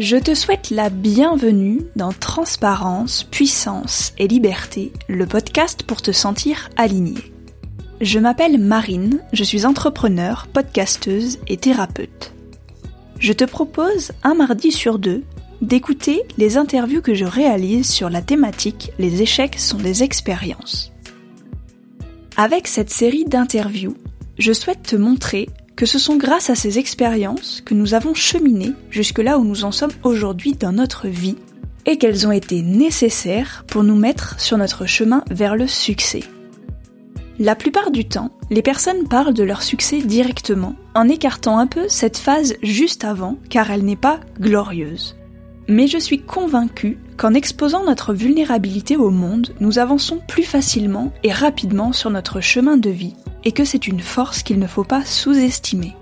Je te souhaite la bienvenue dans Transparence, Puissance et Liberté, le podcast pour te sentir aligné. Je m'appelle Marine, je suis entrepreneur, podcasteuse et thérapeute. Je te propose un mardi sur deux d'écouter les interviews que je réalise sur la thématique Les échecs sont des expériences. Avec cette série d'interviews, je souhaite te montrer que ce sont grâce à ces expériences que nous avons cheminé jusque là où nous en sommes aujourd'hui dans notre vie et qu'elles ont été nécessaires pour nous mettre sur notre chemin vers le succès. La plupart du temps, les personnes parlent de leur succès directement, en écartant un peu cette phase juste avant, car elle n'est pas glorieuse. Mais je suis convaincue qu'en exposant notre vulnérabilité au monde, nous avançons plus facilement et rapidement sur notre chemin de vie, et que c'est une force qu'il ne faut pas sous-estimer.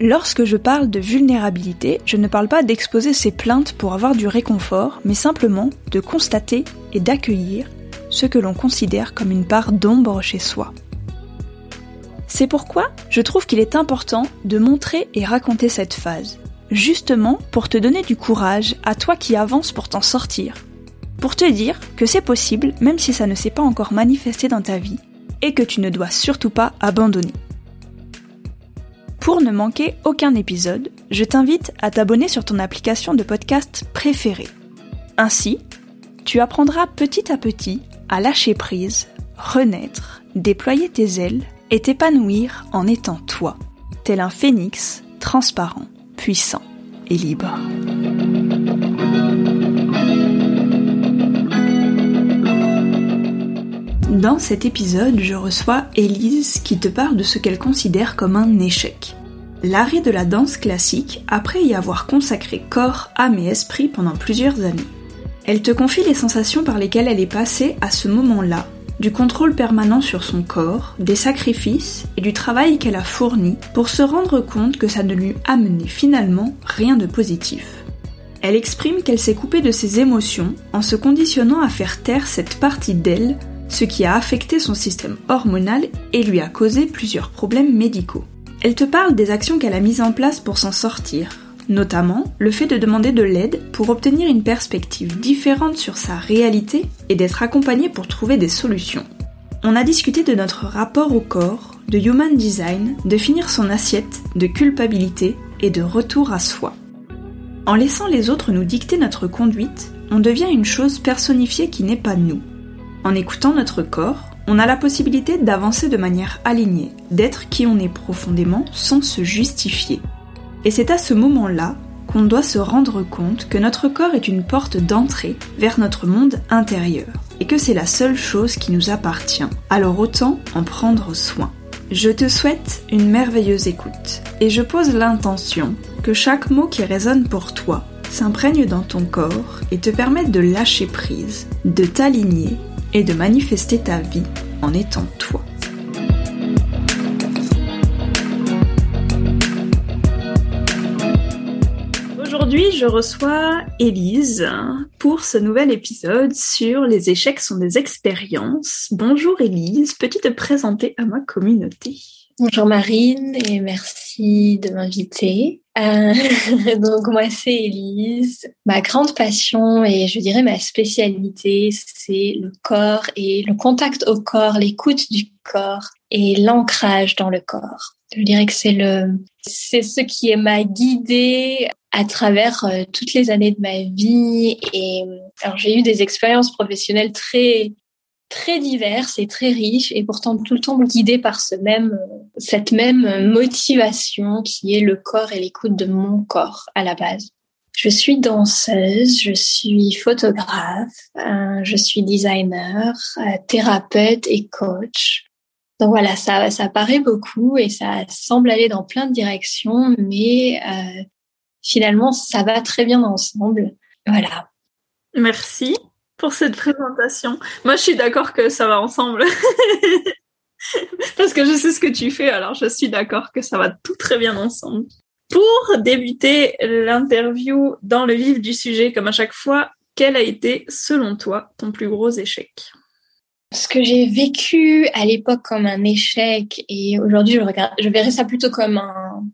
Lorsque je parle de vulnérabilité, je ne parle pas d'exposer ses plaintes pour avoir du réconfort, mais simplement de constater et d'accueillir ce que l'on considère comme une part d'ombre chez soi. C'est pourquoi je trouve qu'il est important de montrer et raconter cette phase, justement pour te donner du courage à toi qui avances pour t'en sortir, pour te dire que c'est possible même si ça ne s'est pas encore manifesté dans ta vie, et que tu ne dois surtout pas abandonner. Pour ne manquer aucun épisode, je t'invite à t'abonner sur ton application de podcast préférée. Ainsi, tu apprendras petit à petit à lâcher prise, renaître, déployer tes ailes et t'épanouir en étant toi, tel un phénix transparent, puissant et libre. Dans cet épisode, je reçois Élise qui te parle de ce qu'elle considère comme un échec. L'arrêt de la danse classique après y avoir consacré corps, âme et esprit pendant plusieurs années. Elle te confie les sensations par lesquelles elle est passée à ce moment-là, du contrôle permanent sur son corps, des sacrifices et du travail qu'elle a fourni pour se rendre compte que ça ne lui amenait finalement rien de positif. Elle exprime qu'elle s'est coupée de ses émotions en se conditionnant à faire taire cette partie d'elle ce qui a affecté son système hormonal et lui a causé plusieurs problèmes médicaux. Elle te parle des actions qu'elle a mises en place pour s'en sortir, notamment le fait de demander de l'aide pour obtenir une perspective différente sur sa réalité et d'être accompagnée pour trouver des solutions. On a discuté de notre rapport au corps, de human design, de finir son assiette, de culpabilité et de retour à soi. En laissant les autres nous dicter notre conduite, on devient une chose personnifiée qui n'est pas nous. En écoutant notre corps, on a la possibilité d'avancer de manière alignée, d'être qui on est profondément sans se justifier. Et c'est à ce moment-là qu'on doit se rendre compte que notre corps est une porte d'entrée vers notre monde intérieur, et que c'est la seule chose qui nous appartient. Alors autant en prendre soin. Je te souhaite une merveilleuse écoute, et je pose l'intention que chaque mot qui résonne pour toi s'imprègne dans ton corps et te permette de lâcher prise, de t'aligner et de manifester ta vie en étant toi. Aujourd'hui, je reçois Élise pour ce nouvel épisode sur les échecs sont des expériences. Bonjour Élise, peux-tu te présenter à ma communauté? Bonjour Marine et merci de m'inviter. Euh, donc moi c'est Elise. Ma grande passion et je dirais ma spécialité c'est le corps et le contact au corps, l'écoute du corps et l'ancrage dans le corps. Je dirais que c'est le c'est ce qui m'a guidée à travers euh, toutes les années de ma vie et alors j'ai eu des expériences professionnelles très très diverses et très riches et pourtant tout le temps guidée par ce même, cette même motivation qui est le corps et l'écoute de mon corps à la base. Je suis danseuse, je suis photographe, euh, je suis designer, euh, thérapeute et coach. Donc voilà, ça, ça paraît beaucoup et ça semble aller dans plein de directions, mais euh, finalement, ça va très bien ensemble. Voilà. Merci pour cette présentation. Moi, je suis d'accord que ça va ensemble. Parce que je sais ce que tu fais, alors je suis d'accord que ça va tout très bien ensemble. Pour débuter l'interview dans le vif du sujet, comme à chaque fois, quel a été, selon toi, ton plus gros échec? Ce que j'ai vécu à l'époque comme un échec, et aujourd'hui je, regarde, je verrais ça plutôt comme un,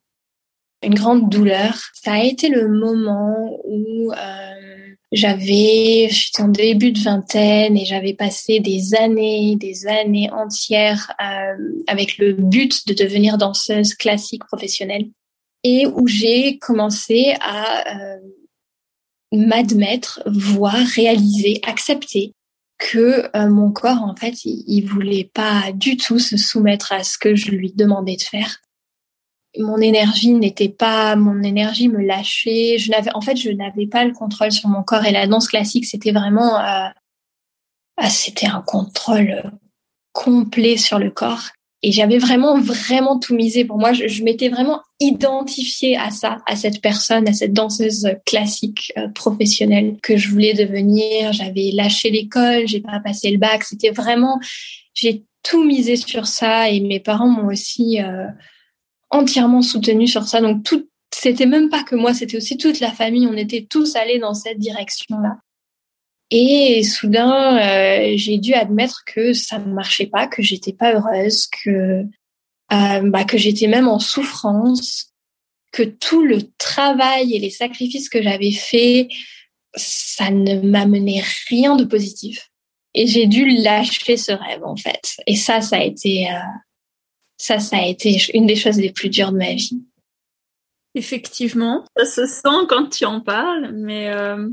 une grande douleur. Ça a été le moment où euh, j'avais, j'étais en début de vingtaine et j'avais passé des années, des années entières euh, avec le but de devenir danseuse classique professionnelle et où j'ai commencé à euh, m'admettre, voir, réaliser, accepter que euh, mon corps, en fait, il, il voulait pas du tout se soumettre à ce que je lui demandais de faire mon énergie n'était pas mon énergie me lâchait. Je n'avais en fait je n'avais pas le contrôle sur mon corps. Et la danse classique c'était vraiment euh, ah, c'était un contrôle complet sur le corps. Et j'avais vraiment vraiment tout misé. Pour moi je, je m'étais vraiment identifiée à ça à cette personne à cette danseuse classique euh, professionnelle que je voulais devenir. J'avais lâché l'école j'ai pas passé le bac. C'était vraiment j'ai tout misé sur ça. Et mes parents m'ont aussi euh, entièrement soutenu sur ça. Donc tout, c'était même pas que moi, c'était aussi toute la famille. On était tous allés dans cette direction-là. Et soudain, euh, j'ai dû admettre que ça ne marchait pas, que j'étais pas heureuse, que euh, bah, que j'étais même en souffrance, que tout le travail et les sacrifices que j'avais faits, ça ne m'amenait rien de positif. Et j'ai dû lâcher ce rêve en fait. Et ça, ça a été euh, ça, ça a été une des choses les plus dures de ma vie. Effectivement, ça se sent quand tu en parles, mais euh,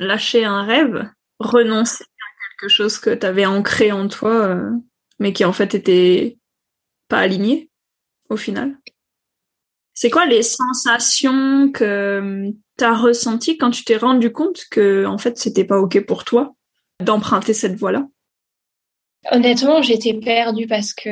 lâcher un rêve, renoncer à quelque chose que tu avais ancré en toi, euh, mais qui en fait était pas aligné au final. C'est quoi les sensations que euh, tu as ressenties quand tu t'es rendu compte que en fait c'était pas ok pour toi d'emprunter cette voie-là? Honnêtement, j'étais perdue parce que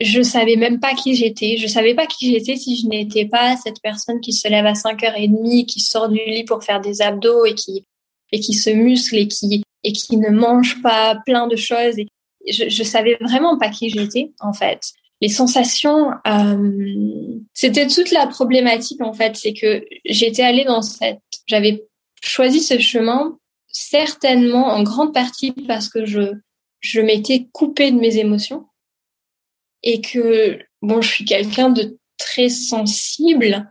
je savais même pas qui j'étais. Je savais pas qui j'étais si je n'étais pas cette personne qui se lève à 5h30, qui sort du lit pour faire des abdos et qui, et qui se muscle et qui, et qui ne mange pas plein de choses. Et je, je savais vraiment pas qui j'étais, en fait. Les sensations, euh, c'était toute la problématique, en fait. C'est que j'étais allée dans cette, j'avais choisi ce chemin certainement en grande partie parce que je, je m'étais coupée de mes émotions et que bon, je suis quelqu'un de très sensible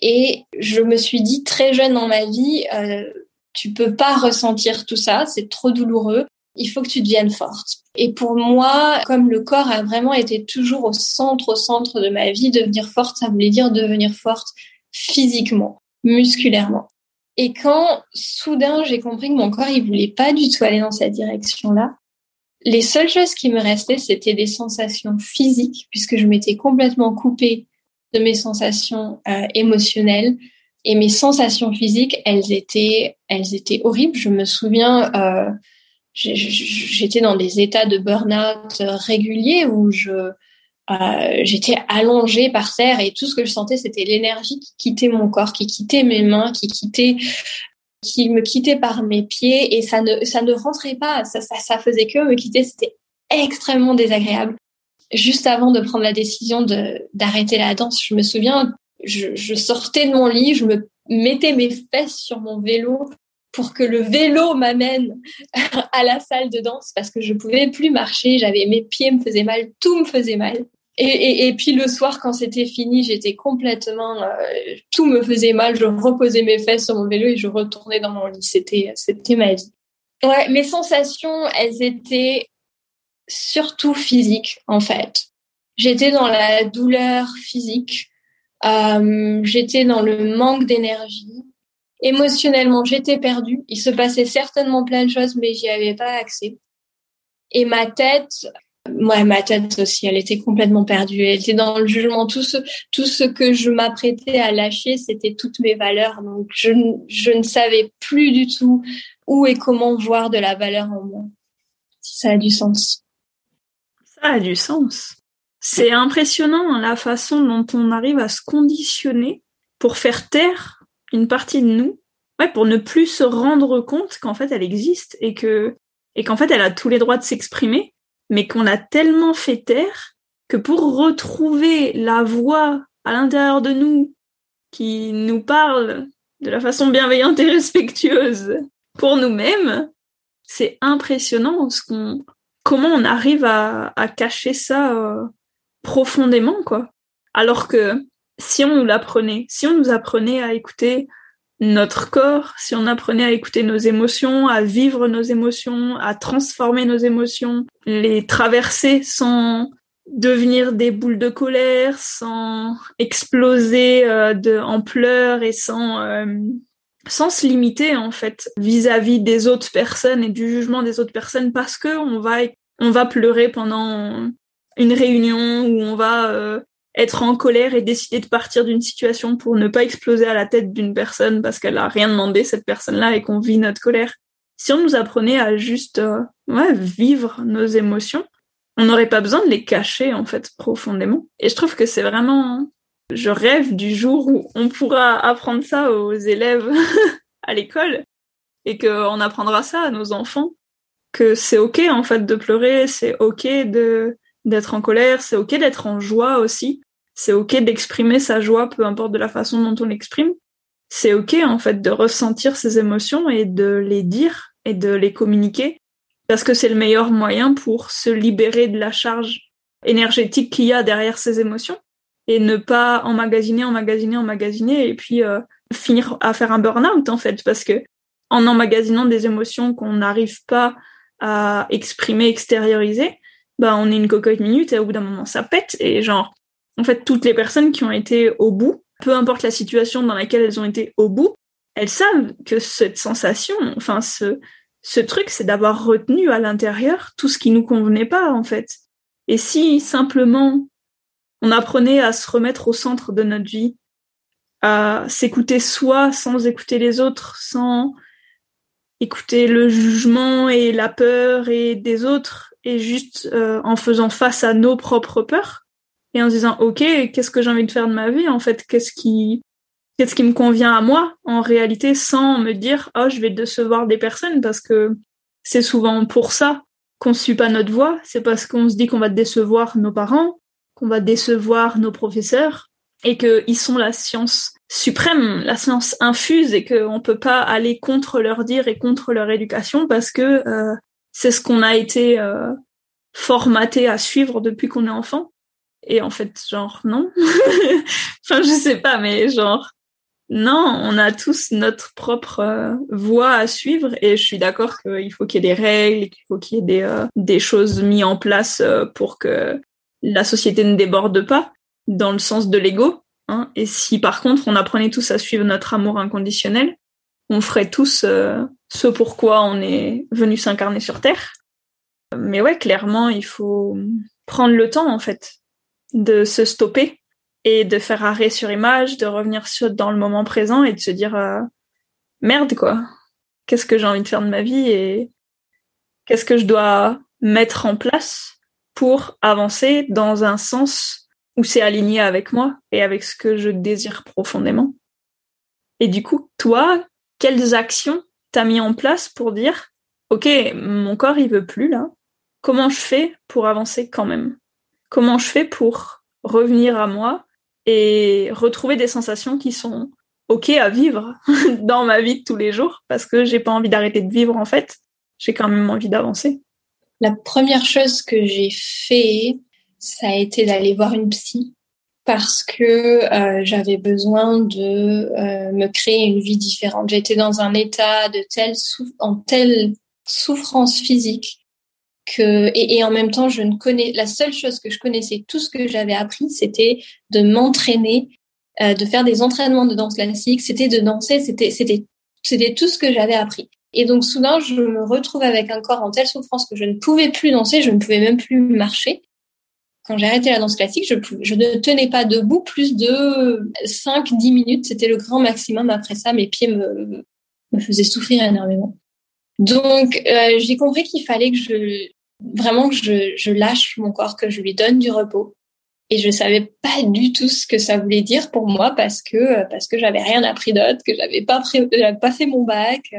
et je me suis dit très jeune dans ma vie, euh, tu peux pas ressentir tout ça, c'est trop douloureux. Il faut que tu deviennes forte. Et pour moi, comme le corps a vraiment été toujours au centre, au centre de ma vie, devenir forte, ça voulait dire devenir forte physiquement, musculairement. Et quand soudain j'ai compris que mon corps il voulait pas du tout aller dans cette direction-là, les seules choses qui me restaient, c'était des sensations physiques, puisque je m'étais complètement coupée de mes sensations euh, émotionnelles. Et mes sensations physiques, elles étaient, elles étaient horribles. Je me souviens, euh, j'étais dans des états de burn-out réguliers où je, euh, j'étais allongée par terre et tout ce que je sentais, c'était l'énergie qui quittait mon corps, qui quittait mes mains, qui quittait qui me quittait par mes pieds et ça ne, ça ne rentrait pas, ça, ça, ça faisait que me quitter, c'était extrêmement désagréable. Juste avant de prendre la décision de, d'arrêter la danse, je me souviens, je, je sortais de mon lit, je me mettais mes fesses sur mon vélo pour que le vélo m'amène à la salle de danse parce que je pouvais plus marcher, j'avais mes pieds me faisaient mal, tout me faisait mal. Et, et, et, puis le soir, quand c'était fini, j'étais complètement, euh, tout me faisait mal. Je reposais mes fesses sur mon vélo et je retournais dans mon lit. C'était, c'était ma vie. Ouais, mes sensations, elles étaient surtout physiques en fait. J'étais dans la douleur physique. Euh, j'étais dans le manque d'énergie. Émotionnellement, j'étais perdue. Il se passait certainement plein de choses, mais j'y avais pas accès. Et ma tête, moi, ma tête aussi, elle était complètement perdue. Elle était dans le jugement. Tout ce, tout ce que je m'apprêtais à lâcher, c'était toutes mes valeurs. Donc, je, je ne savais plus du tout où et comment voir de la valeur en moi. Si ça a du sens. Ça a du sens. C'est impressionnant la façon dont on arrive à se conditionner pour faire taire une partie de nous, ouais, pour ne plus se rendre compte qu'en fait elle existe et que et qu'en fait elle a tous les droits de s'exprimer mais qu'on a tellement fait taire que pour retrouver la voix à l'intérieur de nous qui nous parle de la façon bienveillante et respectueuse pour nous-mêmes, c'est impressionnant ce qu'on, comment on arrive à, à cacher ça euh, profondément, quoi. Alors que si on nous l'apprenait, si on nous apprenait à écouter notre corps, si on apprenait à écouter nos émotions, à vivre nos émotions, à transformer nos émotions, les traverser sans devenir des boules de colère, sans exploser euh, de, en pleurs et sans euh, sans se limiter en fait vis-à-vis des autres personnes et du jugement des autres personnes parce que on va on va pleurer pendant une réunion où on va euh, être en colère et décider de partir d'une situation pour ne pas exploser à la tête d'une personne parce qu'elle a rien demandé cette personne-là et qu'on vit notre colère. Si on nous apprenait à juste euh, ouais, vivre nos émotions, on n'aurait pas besoin de les cacher en fait profondément. Et je trouve que c'est vraiment je rêve du jour où on pourra apprendre ça aux élèves à l'école et qu'on apprendra ça à nos enfants que c'est ok en fait de pleurer, c'est ok de d'être en colère, c'est ok d'être en joie aussi, c'est ok d'exprimer sa joie peu importe de la façon dont on l'exprime. C'est ok en fait de ressentir ses émotions et de les dire et de les communiquer parce que c'est le meilleur moyen pour se libérer de la charge énergétique qu'il y a derrière ces émotions et ne pas emmagasiner, emmagasiner, emmagasiner et puis euh, finir à faire un burn-out en fait parce que en emmagasinant des émotions qu'on n'arrive pas à exprimer, extérioriser, bah on est une cocotte minute et au bout d'un moment ça pète et genre en fait toutes les personnes qui ont été au bout, peu importe la situation dans laquelle elles ont été au bout, elles savent que cette sensation, enfin ce ce truc, c'est d'avoir retenu à l'intérieur tout ce qui nous convenait pas en fait. Et si simplement on apprenait à se remettre au centre de notre vie, à s'écouter soi sans écouter les autres, sans écouter le jugement et la peur et des autres, et juste euh, en faisant face à nos propres peurs et en se disant ok qu'est-ce que j'ai envie de faire de ma vie en fait? Qu'est-ce qui qu'est-ce qui me convient à moi en réalité sans me dire oh je vais décevoir des personnes parce que c'est souvent pour ça qu'on suit pas notre voie. C'est parce qu'on se dit qu'on va décevoir nos parents qu'on va décevoir nos professeurs et qu'ils sont la science suprême, la science infuse et qu'on peut pas aller contre leur dire et contre leur éducation parce que euh, c'est ce qu'on a été euh, formaté à suivre depuis qu'on est enfant. Et en fait, genre, non. enfin, je sais pas, mais genre, non, on a tous notre propre euh, voie à suivre et je suis d'accord qu'il faut qu'il y ait des règles, qu'il faut qu'il y ait des, euh, des choses mises en place pour que la société ne déborde pas dans le sens de l'ego. Hein. Et si par contre on apprenait tous à suivre notre amour inconditionnel, on ferait tous euh, ce pourquoi on est venu s'incarner sur Terre. Mais ouais, clairement, il faut prendre le temps en fait de se stopper et de faire arrêt sur image, de revenir sur, dans le moment présent et de se dire euh, merde quoi, qu'est-ce que j'ai envie de faire de ma vie et qu'est-ce que je dois mettre en place pour avancer dans un sens où c'est aligné avec moi et avec ce que je désire profondément. Et du coup, toi, quelles actions t'as mis en place pour dire, OK, mon corps, il veut plus là. Comment je fais pour avancer quand même? Comment je fais pour revenir à moi et retrouver des sensations qui sont OK à vivre dans ma vie de tous les jours parce que j'ai pas envie d'arrêter de vivre en fait. J'ai quand même envie d'avancer. La première chose que j'ai fait, ça a été d'aller voir une psy parce que euh, j'avais besoin de euh, me créer une vie différente. J'étais dans un état de telle en telle souffrance physique que et, en même temps je ne connais la seule chose que je connaissais tout ce que j'avais appris c'était de m'entraîner euh, de faire des entraînements de danse classique c'était de danser c'était c'était c'était tout ce que j'avais appris et donc soudain, je me retrouve avec un corps en telle souffrance que je ne pouvais plus danser, je ne pouvais même plus marcher. Quand j'ai arrêté la danse classique, je, ne tenais pas debout plus de 5-10 minutes. C'était le grand maximum. Après ça, mes pieds me, me faisaient souffrir énormément. Donc, euh, j'ai compris qu'il fallait que je vraiment que je, je lâche mon corps, que je lui donne du repos. Et je savais pas du tout ce que ça voulait dire pour moi parce que parce que j'avais rien appris d'autre, que j'avais pas pas fait mon bac. Euh,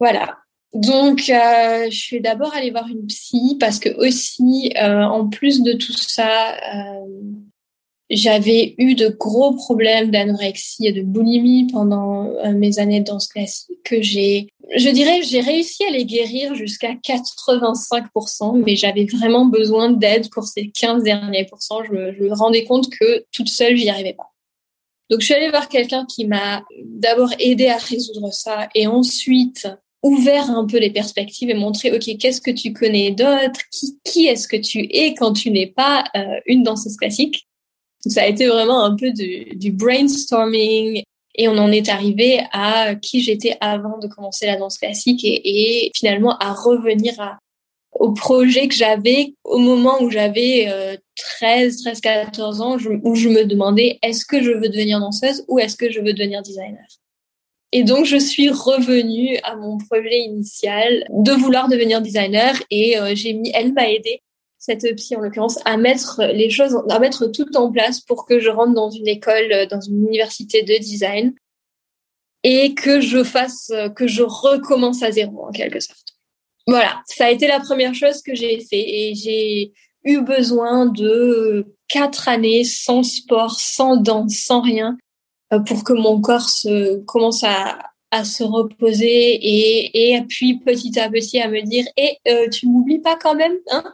voilà. Donc, euh, je suis d'abord allée voir une psy parce que aussi, euh, en plus de tout ça, euh, J'avais eu de gros problèmes d'anorexie et de boulimie pendant euh, mes années de danse classique que j'ai, je dirais, j'ai réussi à les guérir jusqu'à 85%, mais j'avais vraiment besoin d'aide pour ces 15 derniers pourcents. Je me, je me rendais compte que toute seule, j'y arrivais pas. Donc, je suis allée voir quelqu'un qui m'a d'abord aidé à résoudre ça et ensuite ouvert un peu les perspectives et montré, OK, qu'est-ce que tu connais d'autre? Qui, qui est-ce que tu es quand tu n'es pas euh, une danseuse classique? Ça a été vraiment un peu du, du brainstorming et on en est arrivé à qui j'étais avant de commencer la danse classique et, et finalement à revenir à, au projet que j'avais au moment où j'avais euh, 13, 13, 14 ans, où je me demandais est-ce que je veux devenir danseuse ou est-ce que je veux devenir designer? Et donc, je suis revenue à mon projet initial de vouloir devenir designer et euh, j'ai mis, elle m'a aidé cette psy en l'occurrence, à mettre les choses, à mettre tout en place pour que je rentre dans une école, euh, dans une université de design et que je fasse, euh, que je recommence à zéro en quelque sorte. Voilà, ça a été la première chose que j'ai fait et j'ai eu besoin de quatre années sans sport, sans danse, sans rien pour que mon corps se commence à, à se reposer et, et puis petit à petit à me dire et eh, tu m'oublies pas quand même hein?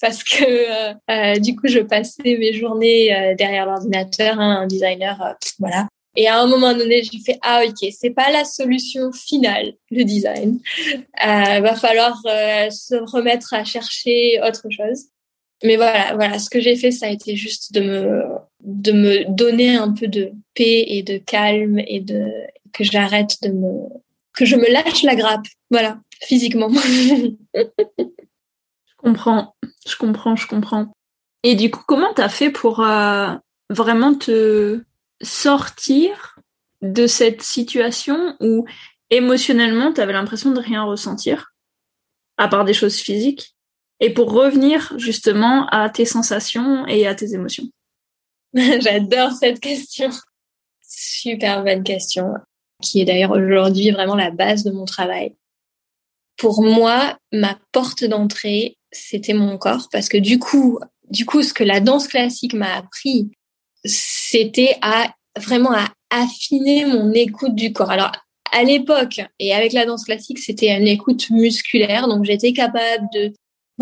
Parce que euh, euh, du coup je passais mes journées euh, derrière l'ordinateur, hein, un designer, voilà. Et à un moment donné, j'ai fait ah ok, c'est pas la solution finale le design. Euh, va falloir se remettre à chercher autre chose. Mais voilà, voilà, ce que j'ai fait, ça a été juste de me de me donner un peu de paix et de calme et de que j'arrête de me que je me lâche la grappe, voilà, physiquement. comprends, je comprends, je comprends. Et du coup, comment t'as fait pour euh, vraiment te sortir de cette situation où émotionnellement t'avais l'impression de rien ressentir, à part des choses physiques, et pour revenir justement à tes sensations et à tes émotions? J'adore cette question. Super bonne question, qui est d'ailleurs aujourd'hui vraiment la base de mon travail. Pour moi, ma porte d'entrée, c'était mon corps parce que du coup, du coup, ce que la danse classique m'a appris, c'était à vraiment à affiner mon écoute du corps. Alors, à l'époque et avec la danse classique, c'était une écoute musculaire, donc j'étais capable de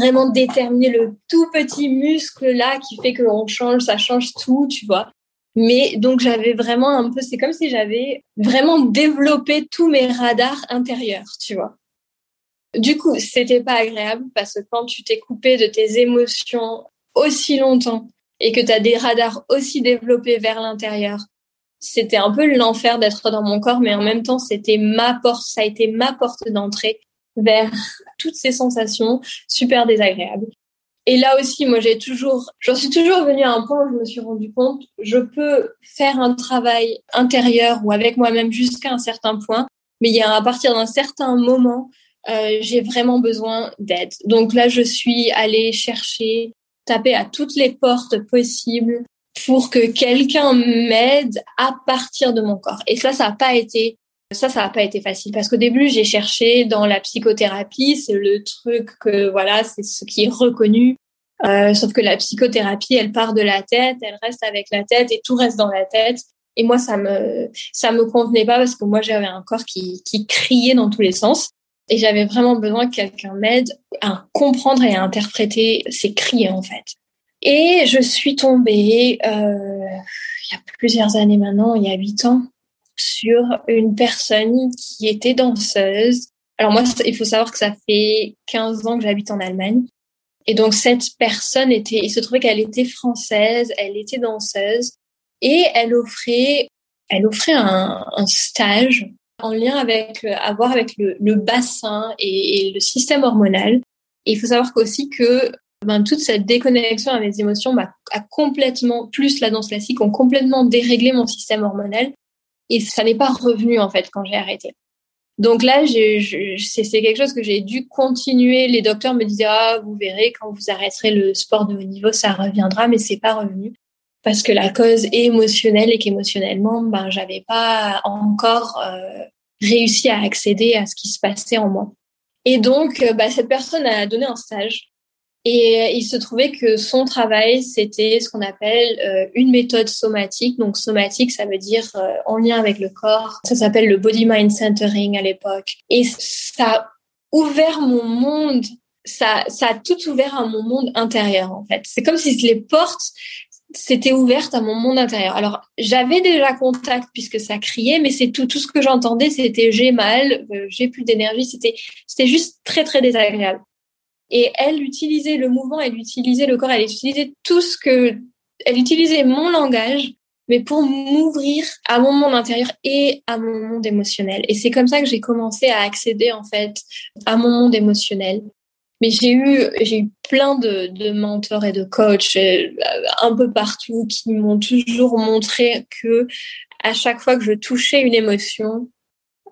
vraiment déterminer le tout petit muscle là qui fait que on change, ça change tout, tu vois. Mais donc j'avais vraiment un peu, c'est comme si j'avais vraiment développé tous mes radars intérieurs, tu vois. Du coup, c'était pas agréable parce que quand tu t'es coupé de tes émotions aussi longtemps et que tu as des radars aussi développés vers l'intérieur, c'était un peu l'enfer d'être dans mon corps, mais en même temps, c'était ma porte, ça a été ma porte d'entrée vers toutes ces sensations super désagréables. Et là aussi, moi, j'ai toujours, j'en suis toujours venue à un point où je me suis rendu compte, je peux faire un travail intérieur ou avec moi-même jusqu'à un certain point, mais il y a à partir d'un certain moment euh, j'ai vraiment besoin d'aide. Donc là, je suis allée chercher, taper à toutes les portes possibles pour que quelqu'un m'aide à partir de mon corps. Et ça, ça n'a pas été ça, ça n'a pas été facile parce qu'au début, j'ai cherché dans la psychothérapie, c'est le truc que voilà, c'est ce qui est reconnu. Euh, sauf que la psychothérapie, elle part de la tête, elle reste avec la tête et tout reste dans la tête. Et moi, ça me ça me convenait pas parce que moi, j'avais un corps qui qui criait dans tous les sens. Et j'avais vraiment besoin que quelqu'un m'aide à comprendre et à interpréter ces cris, en fait. Et je suis tombée, euh, il y a plusieurs années maintenant, il y a huit ans, sur une personne qui était danseuse. Alors moi, il faut savoir que ça fait 15 ans que j'habite en Allemagne. Et donc cette personne était, il se trouvait qu'elle était française, elle était danseuse et elle offrait, elle offrait un, stage en lien avec, à voir avec le, bassin et, le système hormonal. Et il faut savoir aussi que ben, toute cette déconnexion avec les émotions m'a a complètement, plus la danse classique, ont complètement déréglé mon système hormonal. Et ça n'est pas revenu en fait quand j'ai arrêté. Donc là, c'est quelque chose que j'ai dû continuer. Les docteurs me disaient ah vous verrez quand vous arrêterez le sport de haut niveau, ça reviendra, mais c'est pas revenu parce que la cause est émotionnelle et qu'émotionnellement, ben, j'avais pas encore euh, réussi à accéder à ce qui se passait en moi. Et donc, euh, bah, cette personne a donné un stage Et il se trouvait que son travail, c'était ce qu'on appelle euh, une méthode somatique. Donc somatique, ça veut dire euh, en lien avec le corps. Ça s'appelle le body mind centering à l'époque. Et ça a ouvert mon monde. Ça, ça a tout ouvert à mon monde intérieur en fait. C'est comme si les portes s'étaient ouvertes à mon monde intérieur. Alors j'avais déjà contact puisque ça criait, mais c'est tout tout ce que j'entendais, c'était j'ai mal, euh, j'ai plus d'énergie. C'était c'était juste très très désagréable. Et elle utilisait le mouvement, elle utilisait le corps, elle utilisait tout ce que, elle utilisait mon langage, mais pour m'ouvrir à mon monde intérieur et à mon monde émotionnel. Et c'est comme ça que j'ai commencé à accéder, en fait, à mon monde émotionnel. Mais j'ai eu, j'ai eu plein de, de mentors et de coachs euh, un peu partout qui m'ont toujours montré que à chaque fois que je touchais une émotion,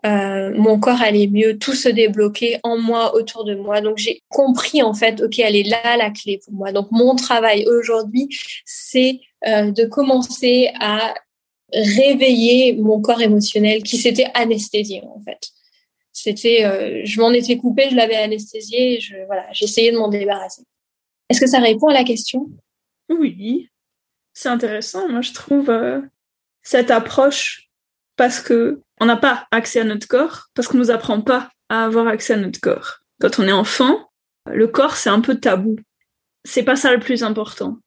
euh, mon corps allait mieux, tout se débloquait en moi, autour de moi. Donc j'ai compris en fait, ok, elle est là la clé pour moi. Donc mon travail aujourd'hui, c'est euh, de commencer à réveiller mon corps émotionnel qui s'était anesthésié en fait. C'était, euh, je m'en étais coupée, je l'avais anesthésié, je voilà, j'essayais de m'en débarrasser. Est-ce que ça répond à la question? Oui, c'est intéressant. Moi, je trouve cette approche parce que on n'a pas accès à notre corps parce qu'on nous apprend pas à avoir accès à notre corps. Quand on est enfant, le corps c'est un peu tabou. C'est pas ça le plus important.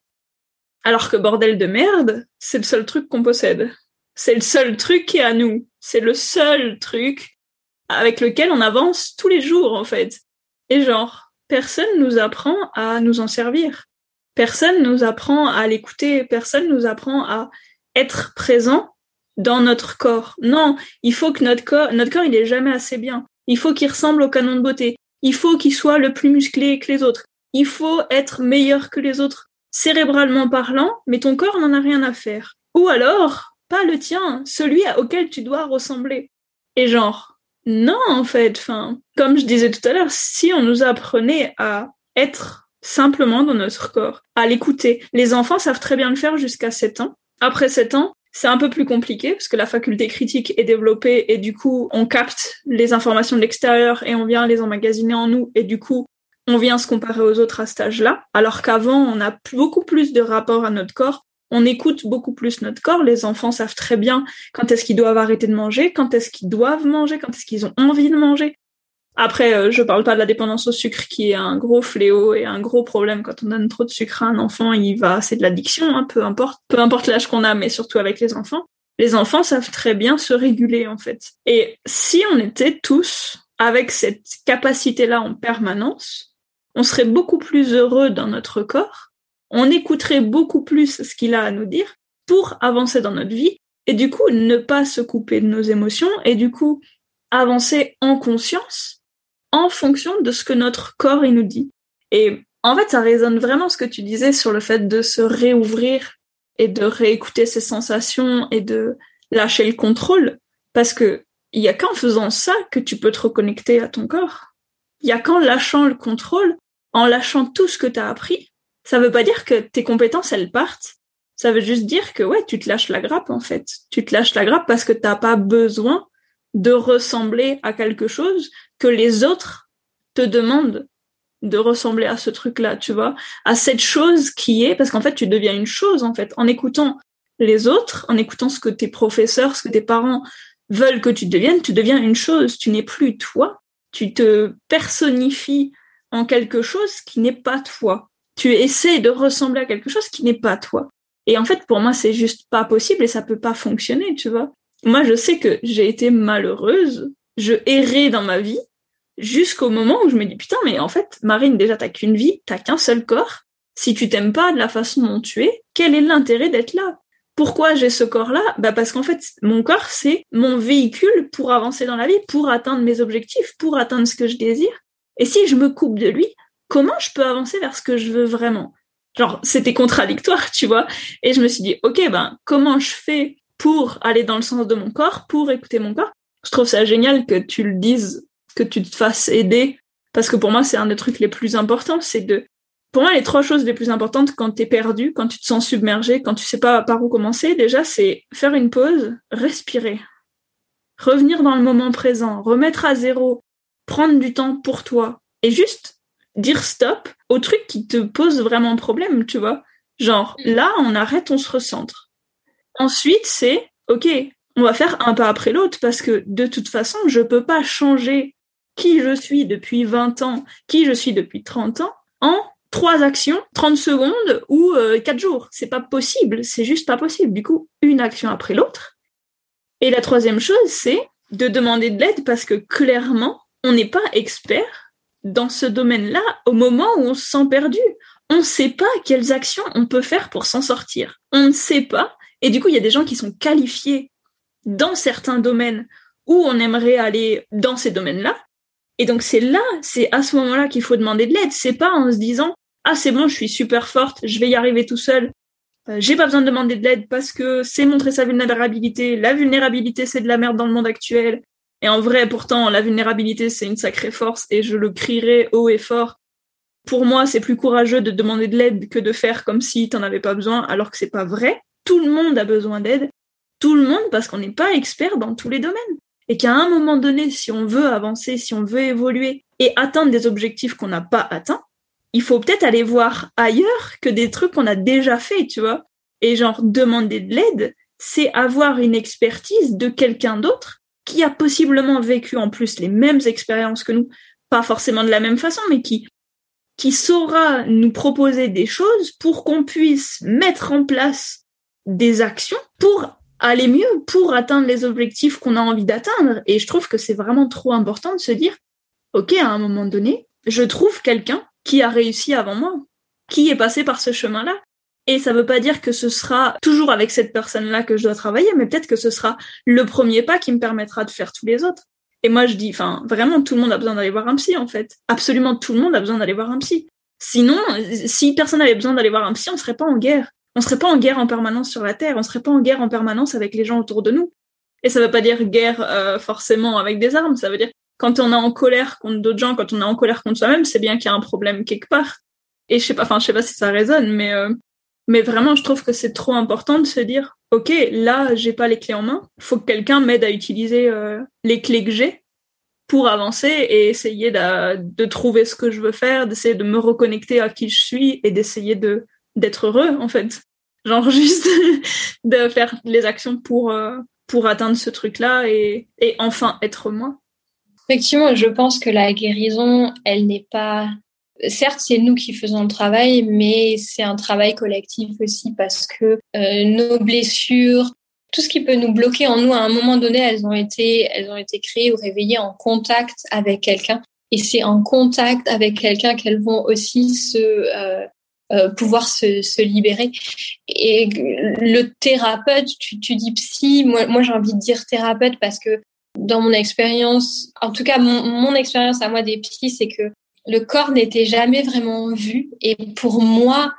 Alors que bordel de merde, c'est le seul truc qu'on possède. C'est le seul truc qui est à nous. C'est le seul truc avec lequel on avance tous les jours en fait. Et genre, personne nous apprend à nous en servir. Personne nous apprend à l'écouter. Personne nous apprend à être présent dans notre corps. Non, il faut que notre corps, notre corps, il est jamais assez bien. Il faut qu'il ressemble au canon de beauté. Il faut qu'il soit le plus musclé que les autres. Il faut être meilleur que les autres, cérébralement parlant, mais ton corps n'en a rien à faire. Ou alors, pas le tien, celui auquel tu dois ressembler. Et genre, non, en fait, enfin, comme je disais tout à l'heure, si on nous apprenait à être simplement dans notre corps, à l'écouter, les enfants savent très bien le faire jusqu'à 7 ans. Après 7 ans, c'est un peu plus compliqué parce que la faculté critique est développée et du coup, on capte les informations de l'extérieur et on vient les emmagasiner en nous et du coup, on vient se comparer aux autres à cet âge-là. Alors qu'avant, on a beaucoup plus de rapport à notre corps. On écoute beaucoup plus notre corps. Les enfants savent très bien quand est-ce qu'ils doivent arrêter de manger, quand est-ce qu'ils doivent manger, quand est-ce qu'ils ont envie de manger. Après, euh, je parle pas de la dépendance au sucre qui est un gros fléau et un gros problème quand on donne trop de sucre à un enfant, il va, c'est de l'addiction, hein, peu importe, peu importe l'âge qu'on a, mais surtout avec les enfants. Les enfants savent très bien se réguler en fait. Et si on était tous avec cette capacité-là en permanence, on serait beaucoup plus heureux dans notre corps, on écouterait beaucoup plus ce qu'il a à nous dire pour avancer dans notre vie et du coup ne pas se couper de nos émotions et du coup avancer en conscience en fonction de ce que notre corps il nous dit. Et en fait, ça résonne vraiment ce que tu disais sur le fait de se réouvrir et de réécouter ses sensations et de lâcher le contrôle. Parce que il y a qu'en faisant ça que tu peux te reconnecter à ton corps. Il y a qu'en lâchant le contrôle, en lâchant tout ce que tu as appris. Ça veut pas dire que tes compétences elles partent. Ça veut juste dire que ouais, tu te lâches la grappe en fait. Tu te lâches la grappe parce que t'as pas besoin de ressembler à quelque chose que les autres te demandent de ressembler à ce truc-là, tu vois, à cette chose qui est, parce qu'en fait, tu deviens une chose, en fait, en écoutant les autres, en écoutant ce que tes professeurs, ce que tes parents veulent que tu deviennes, tu deviens une chose, tu n'es plus toi, tu te personnifies en quelque chose qui n'est pas toi. Tu essaies de ressembler à quelque chose qui n'est pas toi. Et en fait, pour moi, c'est juste pas possible et ça peut pas fonctionner, tu vois moi, je sais que j'ai été malheureuse, je errais dans ma vie, jusqu'au moment où je me dis, putain, mais en fait, Marine, déjà, t'as qu'une vie, t'as qu'un seul corps. Si tu t'aimes pas de la façon dont tu es, quel est l'intérêt d'être là? Pourquoi j'ai ce corps-là? Bah parce qu'en fait, mon corps, c'est mon véhicule pour avancer dans la vie, pour atteindre mes objectifs, pour atteindre ce que je désire. Et si je me coupe de lui, comment je peux avancer vers ce que je veux vraiment? Genre, c'était contradictoire, tu vois. Et je me suis dit, ok, ben, comment je fais pour aller dans le sens de mon corps, pour écouter mon corps. Je trouve ça génial que tu le dises, que tu te fasses aider, parce que pour moi, c'est un des trucs les plus importants, c'est de... Pour moi, les trois choses les plus importantes quand t'es perdu, quand tu te sens submergé, quand tu sais pas par où commencer, déjà, c'est faire une pause, respirer, revenir dans le moment présent, remettre à zéro, prendre du temps pour toi, et juste dire stop au truc qui te pose vraiment problème, tu vois. Genre, mm. là, on arrête, on se recentre. Ensuite, c'est, ok, on va faire un pas après l'autre parce que de toute façon, je peux pas changer qui je suis depuis 20 ans, qui je suis depuis 30 ans en trois actions, 30 secondes ou euh, quatre jours. C'est pas possible, c'est juste pas possible. Du coup, une action après l'autre. Et la troisième chose, c'est de demander de l'aide parce que clairement, on n'est pas expert dans ce domaine-là au moment où on se sent perdu. On ne sait pas quelles actions on peut faire pour s'en sortir. On ne sait pas. Et du coup, il y a des gens qui sont qualifiés dans certains domaines où on aimerait aller dans ces domaines-là. Et donc c'est là, c'est à ce moment-là qu'il faut demander de l'aide. C'est pas en se disant ah c'est bon, je suis super forte, je vais y arriver tout seul. Euh, j'ai pas besoin de demander de l'aide parce que c'est montrer sa vulnérabilité. La vulnérabilité, c'est de la merde dans le monde actuel. Et en vrai, pourtant, la vulnérabilité, c'est une sacrée force et je le crierai haut et fort. Pour moi, c'est plus courageux de demander de l'aide que de faire comme si t'en avais pas besoin, alors que c'est pas vrai. Tout le monde a besoin d'aide. Tout le monde parce qu'on n'est pas expert dans tous les domaines. Et qu'à un moment donné, si on veut avancer, si on veut évoluer et atteindre des objectifs qu'on n'a pas atteints, il faut peut-être aller voir ailleurs que des trucs qu'on a déjà fait, tu vois. Et genre, demander de l'aide, c'est avoir une expertise de quelqu'un d'autre qui a possiblement vécu en plus les mêmes expériences que nous, pas forcément de la même façon, mais qui, qui saura nous proposer des choses pour qu'on puisse mettre en place des actions pour aller mieux, pour atteindre les objectifs qu'on a envie d'atteindre. Et je trouve que c'est vraiment trop important de se dire, OK, à un moment donné, je trouve quelqu'un qui a réussi avant moi, qui est passé par ce chemin-là. Et ça veut pas dire que ce sera toujours avec cette personne-là que je dois travailler, mais peut-être que ce sera le premier pas qui me permettra de faire tous les autres. Et moi, je dis, enfin, vraiment, tout le monde a besoin d'aller voir un psy, en fait. Absolument tout le monde a besoin d'aller voir un psy. Sinon, si personne n'avait besoin d'aller voir un psy, on serait pas en guerre. On serait pas en guerre en permanence sur la Terre. On serait pas en guerre en permanence avec les gens autour de nous. Et ça veut pas dire guerre euh, forcément avec des armes. Ça veut dire quand on est en colère contre d'autres gens, quand on est en colère contre soi-même, c'est bien qu'il y a un problème quelque part. Et je sais pas, enfin, je sais pas si ça résonne, mais euh, mais vraiment, je trouve que c'est trop important de se dire, ok, là, j'ai pas les clés en main. Faut que quelqu'un m'aide à utiliser euh, les clés que j'ai pour avancer et essayer de, de trouver ce que je veux faire, d'essayer de me reconnecter à qui je suis et d'essayer de d'être heureux en fait. Genre juste de faire les actions pour euh, pour atteindre ce truc-là et, et enfin être moi. Effectivement, je pense que la guérison, elle n'est pas. Certes, c'est nous qui faisons le travail, mais c'est un travail collectif aussi parce que euh, nos blessures, tout ce qui peut nous bloquer en nous, à un moment donné, elles ont été, elles ont été créées ou réveillées en contact avec quelqu'un. Et c'est en contact avec quelqu'un qu'elles vont aussi se euh, pouvoir se, se, libérer. Et le thérapeute, tu, tu dis psy, moi, moi j'ai envie de dire thérapeute parce que dans mon expérience, en tout cas mon, expérience à moi des psys, c'est que le corps n'était jamais vraiment vu. Et pour moi,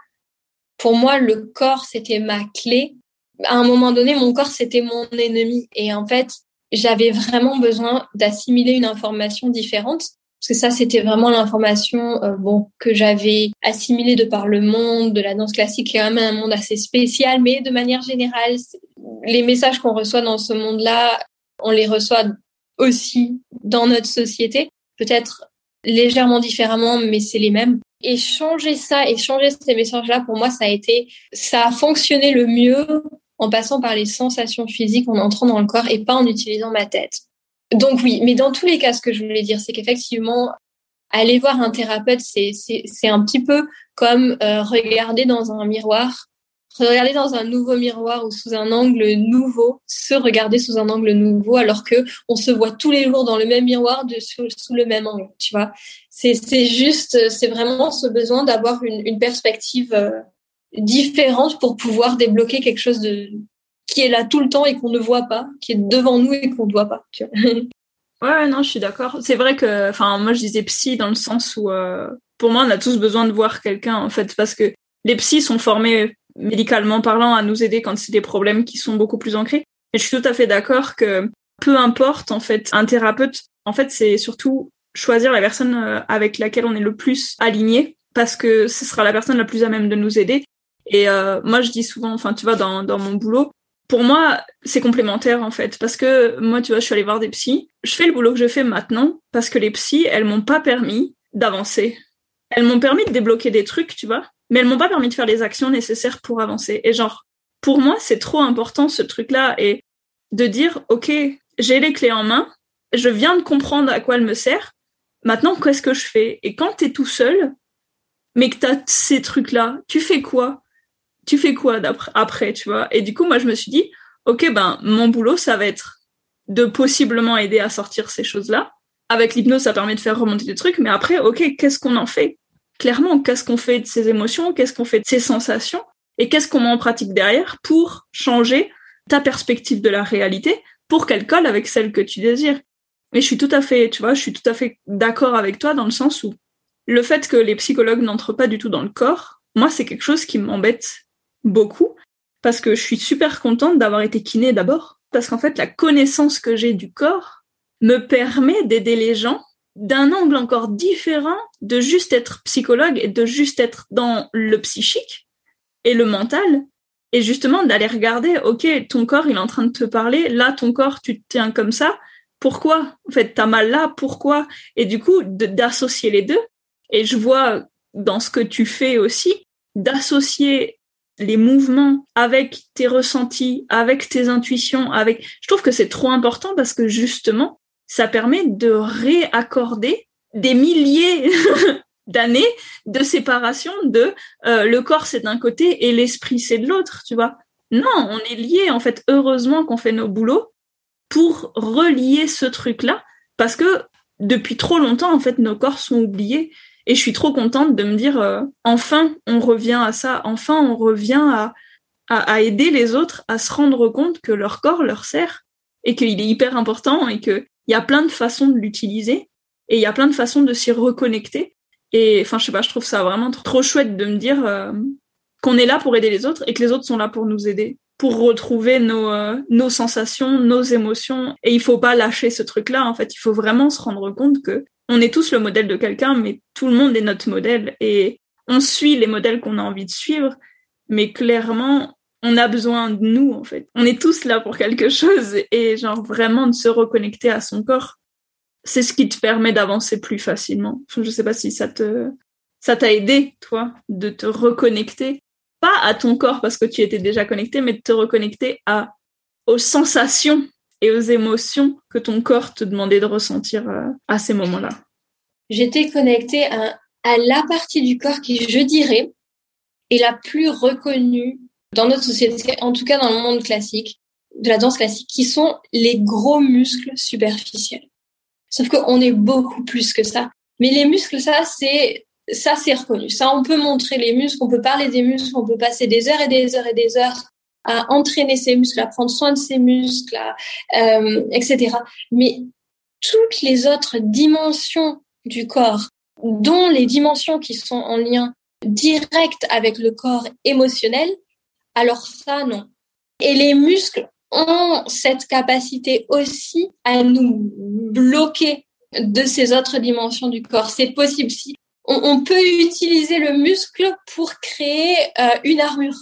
pour moi, le corps, c'était ma clé. À un moment donné, mon corps, c'était mon ennemi. Et en fait, j'avais vraiment besoin d'assimiler une information différente. Parce que ça, c'était vraiment l'information euh, que j'avais assimilée de par le monde de la danse classique, qui est quand même un monde assez spécial, mais de manière générale, les messages qu'on reçoit dans ce monde-là, on les reçoit aussi dans notre société, peut-être légèrement différemment, mais c'est les mêmes. Et changer ça et changer ces messages-là, pour moi, ça a été, ça a fonctionné le mieux en passant par les sensations physiques, en entrant dans le corps et pas en utilisant ma tête. Donc oui, mais dans tous les cas, ce que je voulais dire, c'est qu'effectivement, aller voir un thérapeute, c'est un petit peu comme euh, regarder dans un miroir regarder dans un nouveau miroir ou sous un angle nouveau, se regarder sous un angle nouveau, alors que on se voit tous les jours dans le même miroir de, sous, le même angle, tu vois. C'est, c'est juste, c'est vraiment ce besoin d'avoir une, une perspective euh, différente pour pouvoir débloquer quelque chose de qui est là tout le temps et qu'on ne voit pas, qui est devant nous et qu'on ne voit pas. Tu vois. Ouais, non, je suis d'accord. C'est vrai que, enfin, moi, je disais psy dans le sens où, euh, pour moi, on a tous besoin de voir quelqu'un, en fait, parce que les psys sont formés médicalement parlant, à nous aider quand c'est des problèmes qui sont beaucoup plus ancrés. Et je suis tout à fait d'accord que peu importe, en fait, un thérapeute, en fait, c'est surtout choisir la personne euh, avec laquelle on est le plus aligné parce que ce sera la personne la plus à même de nous aider. Et euh, moi, je dis souvent, enfin, tu vois, dans, dans mon boulot, pour moi, c'est complémentaire en fait, parce que moi, tu vois, je suis allée voir des psys. Je fais le boulot que je fais maintenant parce que les psys, elles m'ont pas permis d'avancer elles m'ont permis de débloquer des trucs, tu vois, mais elles m'ont pas permis de faire les actions nécessaires pour avancer. Et genre, pour moi, c'est trop important ce truc-là et de dire, OK, j'ai les clés en main, je viens de comprendre à quoi elles me servent, maintenant, qu'est-ce que je fais? Et quand tu es tout seul, mais que tu as ces trucs-là, tu fais quoi? Tu fais quoi après, tu vois? Et du coup, moi, je me suis dit, OK, ben, mon boulot, ça va être de possiblement aider à sortir ces choses-là. Avec l'hypnose, ça permet de faire remonter des trucs, mais après, OK, qu'est-ce qu'on en fait? Clairement, qu'est-ce qu'on fait de ces émotions? Qu'est-ce qu'on fait de ces sensations? Et qu'est-ce qu'on met en pratique derrière pour changer ta perspective de la réalité pour qu'elle colle avec celle que tu désires? Mais je suis tout à fait, tu vois, je suis tout à fait d'accord avec toi dans le sens où le fait que les psychologues n'entrent pas du tout dans le corps, moi, c'est quelque chose qui m'embête beaucoup parce que je suis super contente d'avoir été kiné d'abord parce qu'en fait, la connaissance que j'ai du corps me permet d'aider les gens d'un angle encore différent de juste être psychologue et de juste être dans le psychique et le mental et justement d'aller regarder ok ton corps il est en train de te parler là ton corps tu te tiens comme ça pourquoi? En fait t'as mal là pourquoi? Et du coup d'associer les deux. Et je vois dans ce que tu fais aussi d'associer les mouvements avec tes ressentis, avec tes intuitions, avec. Je trouve que c'est trop important parce que justement, ça permet de réaccorder des milliers d'années de séparation de euh, le corps c'est d'un côté et l'esprit c'est de l'autre, tu vois. Non, on est liés en fait. Heureusement qu'on fait nos boulots pour relier ce truc-là parce que depuis trop longtemps en fait nos corps sont oubliés et je suis trop contente de me dire, euh, enfin, on revient à ça, enfin, on revient à, à, aider les autres à se rendre compte que leur corps leur sert et qu'il est hyper important et qu'il y a plein de façons de l'utiliser et il y a plein de façons de s'y reconnecter. Et enfin, je sais pas, je trouve ça vraiment trop, chouette de me dire euh, qu'on est là pour aider les autres et que les autres sont là pour nous aider, pour retrouver nos, euh, nos sensations, nos émotions. Et il faut pas lâcher ce truc-là. En fait, il faut vraiment se rendre compte que on est tous le modèle de quelqu'un, mais tout le monde est notre modèle et on suit les modèles qu'on a envie de suivre, mais clairement, on a besoin de nous, en fait. On est tous là pour quelque chose et genre vraiment de se reconnecter à son corps, c'est ce qui te permet d'avancer plus facilement. Je sais pas si ça te, ça t'a aidé, toi, de te reconnecter, pas à ton corps parce que tu étais déjà connecté, mais de te reconnecter à, aux sensations et aux émotions que ton corps te demandait de ressentir euh, à ces moments-là J'étais connectée à, la partie du corps qui, je dirais, est la plus reconnue dans notre société, en tout cas dans le monde classique, de la danse classique, qui sont les gros muscles superficiels. Sauf qu'on est beaucoup plus que ça. Mais les muscles, ça, c'est ça, c'est reconnu. Ça, on peut montrer les muscles, on peut parler des muscles, on peut passer des heures et des heures et des heures à entraîner ses muscles, à prendre soin de ses muscles, euh, etc. Mais toutes les autres dimensions du corps, dont les dimensions qui sont en lien direct avec le corps émotionnel, alors ça, non. Et les muscles ont cette capacité aussi à nous bloquer de ces autres dimensions du corps. C'est possible. Si on, peut utiliser le muscle pour créer euh, une armure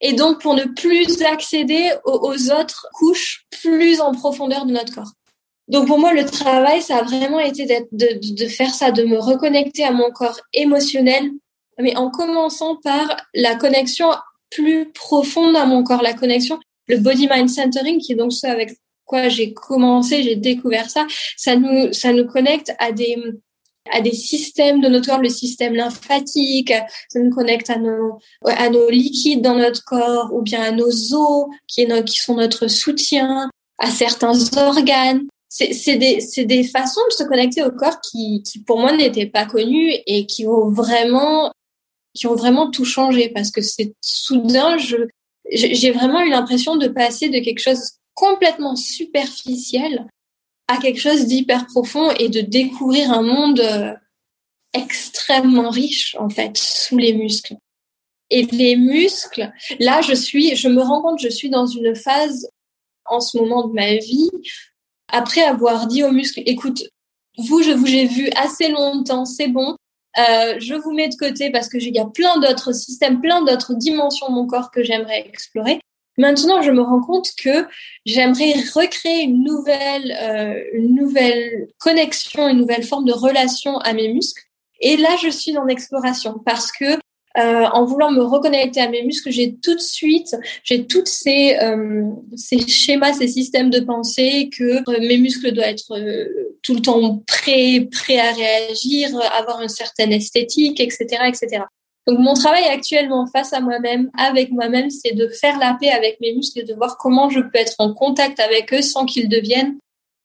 et donc pour ne plus accéder aux, autres couches plus en profondeur de notre corps. Donc pour moi, le travail, ça a vraiment été de, de faire ça, de me reconnecter à mon corps émotionnel, mais en commençant par la connexion plus profonde à mon corps, la connexion, le body mind centering, qui est donc ce avec quoi j'ai commencé, j'ai découvert ça. Ça nous, ça nous connecte à des, à des systèmes de notre corps, le système lymphatique, ça nous connecte à nos, à nos liquides dans notre corps, ou bien à nos os, qui, est qui sont notre soutien, à certains organes. C'est des, des façons de se connecter au corps qui, qui pour moi, n'étaient pas connues et qui ont vraiment, qui ont vraiment tout changé parce que c'est soudain, je, j'ai vraiment eu l'impression de passer de quelque chose complètement superficiel à quelque chose d'hyper profond et de découvrir un monde euh, extrêmement riche en fait sous les muscles. Et les muscles, là je suis, je me rends compte, je suis dans une phase en ce moment de ma vie après avoir dit aux muscles, écoute, vous je vous ai vu assez longtemps, c'est bon, euh, je vous mets de côté parce que il y a plein d'autres systèmes, plein d'autres dimensions de mon corps que j'aimerais explorer. Maintenant, je me rends compte que j'aimerais recréer une nouvelle, euh, une nouvelle connexion, une nouvelle forme de relation à mes muscles. Et là, je suis en exploration parce que euh, en voulant me reconnecter à mes muscles, j'ai tout de suite, j'ai toutes ces, euh, ces schémas, ces systèmes de pensée que euh, mes muscles doivent être tout le temps prêts, prêts à réagir, avoir une certaine esthétique, etc., etc. Donc mon travail actuellement face à moi-même, avec moi-même, c'est de faire la paix avec mes muscles et de voir comment je peux être en contact avec eux sans qu'ils deviennent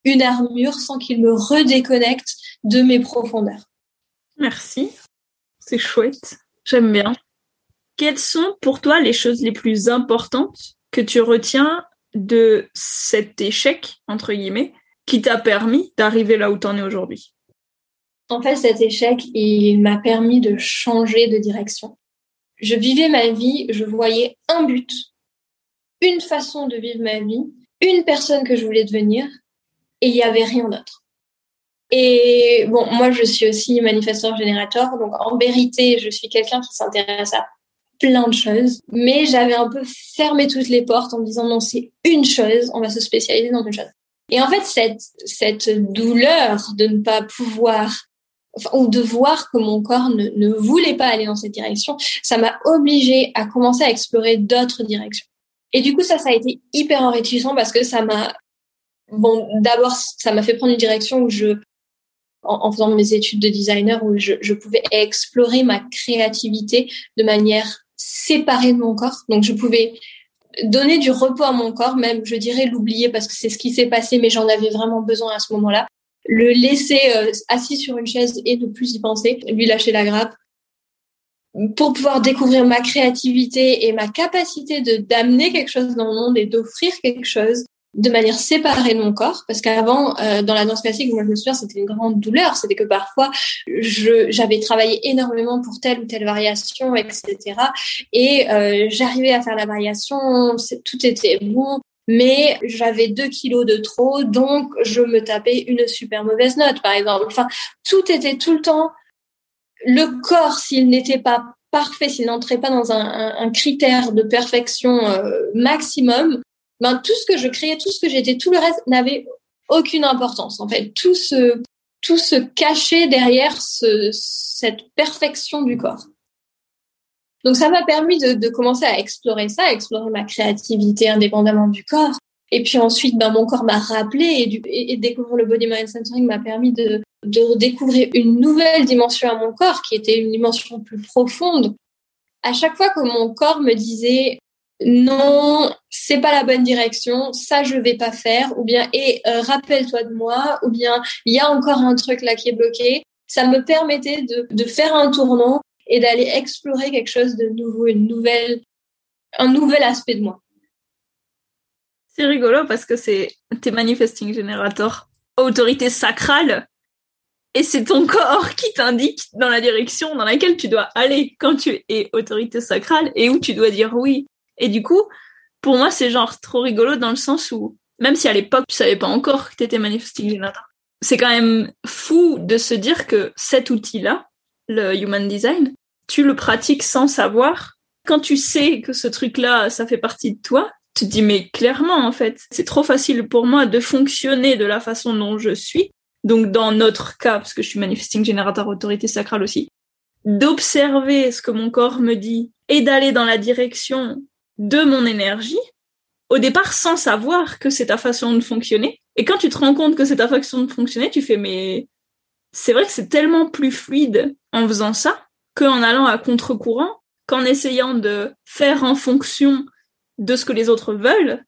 une armure, sans qu'ils me redéconnectent de mes profondeurs. Merci, c'est chouette. J'aime bien. Quelles sont pour toi les choses les plus importantes que tu retiens de cet échec, entre guillemets, qui t'a permis d'arriver là où tu en es aujourd'hui? En fait, cet échec, il m'a permis de changer de direction. Je vivais ma vie, je voyais un but, une façon de vivre ma vie, une personne que je voulais devenir, et il n'y avait rien d'autre. Et bon, moi, je suis aussi manifesteur générateur. Donc, en vérité, je suis quelqu'un qui s'intéresse à plein de choses. Mais j'avais un peu fermé toutes les portes en me disant non, c'est une chose, on va se spécialiser dans une chose. Et en fait, cette, cette douleur de ne pas pouvoir ou de voir que mon corps ne, voulait pas aller dans cette direction, ça m'a obligée à commencer à explorer d'autres directions. Et du coup, ça, ça a été hyper enrichissant parce que ça m'a, bon, d'abord, ça m'a fait prendre une direction où je en, faisant mes études de designer où je, pouvais explorer ma créativité de manière séparée de mon corps. Donc je pouvais donner du repos à mon corps, même je dirais l'oublier parce que c'est ce qui s'est passé, mais j'en avais vraiment besoin à ce moment-là. Le laisser euh, assis sur une chaise et ne plus y penser, lui lâcher la grappe. Pour pouvoir découvrir ma créativité et ma capacité de d'amener quelque chose dans le monde et d'offrir quelque chose de manière séparée de mon corps. Parce qu'avant euh, dans la danse classique moi je me souviens c'était une grande douleur. C'était que parfois je j'avais travaillé énormément pour telle ou telle variation etc et euh, j'arrivais à faire la variation tout était bon mais j'avais deux kilos de trop donc je me tapais une super mauvaise note par exemple enfin tout était tout le temps le corps s'il n'était pas parfait s'il n'entrait pas dans un, critère de perfection euh, maximum ben, tout ce que je créais, tout ce que j'étais, tout le reste n'avait aucune importance. En fait, tout se, tout se cachait derrière ce, cette perfection du corps. Donc, ça m'a permis de, commencer à explorer ça, à explorer ma créativité indépendamment du corps. Et puis ensuite, ben, mon corps m'a rappelé et, découvrir le body mind centering m'a permis de, de découvrir une nouvelle dimension à mon corps qui était une dimension plus profonde. À chaque fois que mon corps me disait non, c'est pas la bonne direction, ça je vais pas faire, ou bien et euh, rappelle-toi de moi, ou bien il y a encore un truc là qui est bloqué. Ça me permettait de faire un tournant et d'aller explorer quelque chose de nouveau, une nouvelle, un nouvel aspect de moi. C'est rigolo parce que c'est tes manifesting generator, autorité sacrale, et c'est ton corps qui t'indique dans la direction dans laquelle tu dois aller quand tu es autorité sacrale et où tu dois dire oui. Et du coup, pour moi, c'est genre trop rigolo dans le sens où, même si à l'époque, tu savais pas encore que t'étais manifesting generator, c'est quand même fou de se dire que cet outil-là, le human design, tu le pratiques sans savoir. Quand tu sais que ce truc-là, ça fait partie de toi, tu te dis, mais clairement, en fait, c'est trop facile pour moi de fonctionner de la façon dont je suis. Donc, dans notre cas, parce que je suis manifesting générateur autorité sacrale aussi, d'observer ce que mon corps me dit et d'aller dans la direction de mon énergie, au départ sans savoir que c'est ta façon de fonctionner. Et quand tu te rends compte que c'est ta façon de fonctionner, tu fais mais c'est vrai que c'est tellement plus fluide en faisant ça qu'en allant à contre-courant, qu'en essayant de faire en fonction de ce que les autres veulent,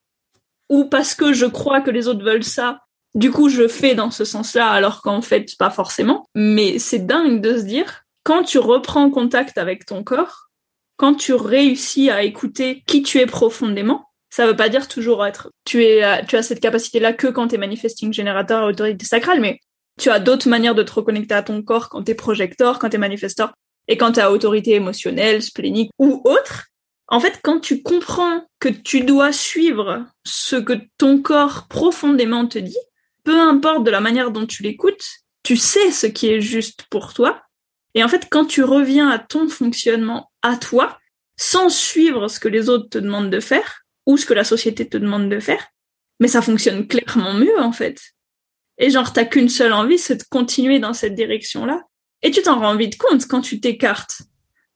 ou parce que je crois que les autres veulent ça, du coup je fais dans ce sens-là alors qu'en fait pas forcément. Mais c'est dingue de se dire, quand tu reprends contact avec ton corps, quand tu réussis à écouter qui tu es profondément, ça veut pas dire toujours être, tu es, tu as cette capacité-là que quand tu es manifesting générateur autorité sacrale, mais tu as d'autres manières de te reconnecter à ton corps quand tu es projecteur, quand tu es manifesteur, et quand tu autorité émotionnelle, splénique ou autre. En fait, quand tu comprends que tu dois suivre ce que ton corps profondément te dit, peu importe de la manière dont tu l'écoutes, tu sais ce qui est juste pour toi, et en fait, quand tu reviens à ton fonctionnement, à toi, sans suivre ce que les autres te demandent de faire, ou ce que la société te demande de faire, mais ça fonctionne clairement mieux, en fait. Et genre, t'as qu'une seule envie, c'est de continuer dans cette direction-là. Et tu t'en rends vite compte quand tu t'écartes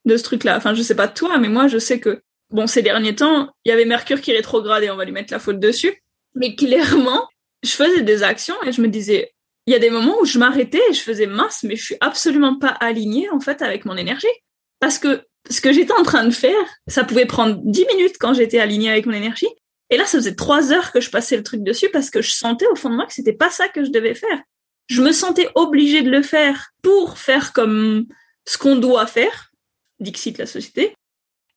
de ce truc-là. Enfin, je sais pas toi, mais moi, je sais que, bon, ces derniers temps, il y avait Mercure qui rétrogradait, on va lui mettre la faute dessus. Mais clairement, je faisais des actions et je me disais, il y a des moments où je m'arrêtais et je faisais mince, mais je suis absolument pas alignée, en fait, avec mon énergie. Parce que ce que j'étais en train de faire, ça pouvait prendre dix minutes quand j'étais alignée avec mon énergie. Et là, ça faisait trois heures que je passais le truc dessus parce que je sentais au fond de moi que c'était pas ça que je devais faire. Je me sentais obligée de le faire pour faire comme ce qu'on doit faire, Dixit la société,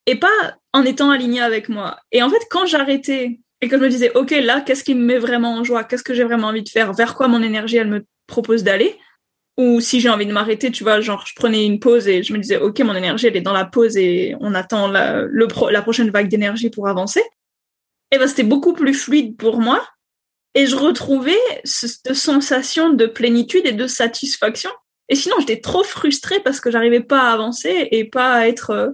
et pas en étant alignée avec moi. Et en fait, quand j'arrêtais et que je me disais, OK, là, qu'est-ce qui me met vraiment en joie? Qu'est-ce que j'ai vraiment envie de faire? Vers quoi mon énergie, elle me propose d'aller? Ou si j'ai envie de m'arrêter, tu vois, genre, je prenais une pause et je me disais, OK, mon énergie, elle est dans la pause et on attend la, la prochaine vague d'énergie pour avancer. Et ben, c'était beaucoup plus fluide pour moi. Et je retrouvais cette sensation de plénitude et de satisfaction. Et sinon, j'étais trop frustrée parce que j'arrivais pas à avancer et pas à être, euh,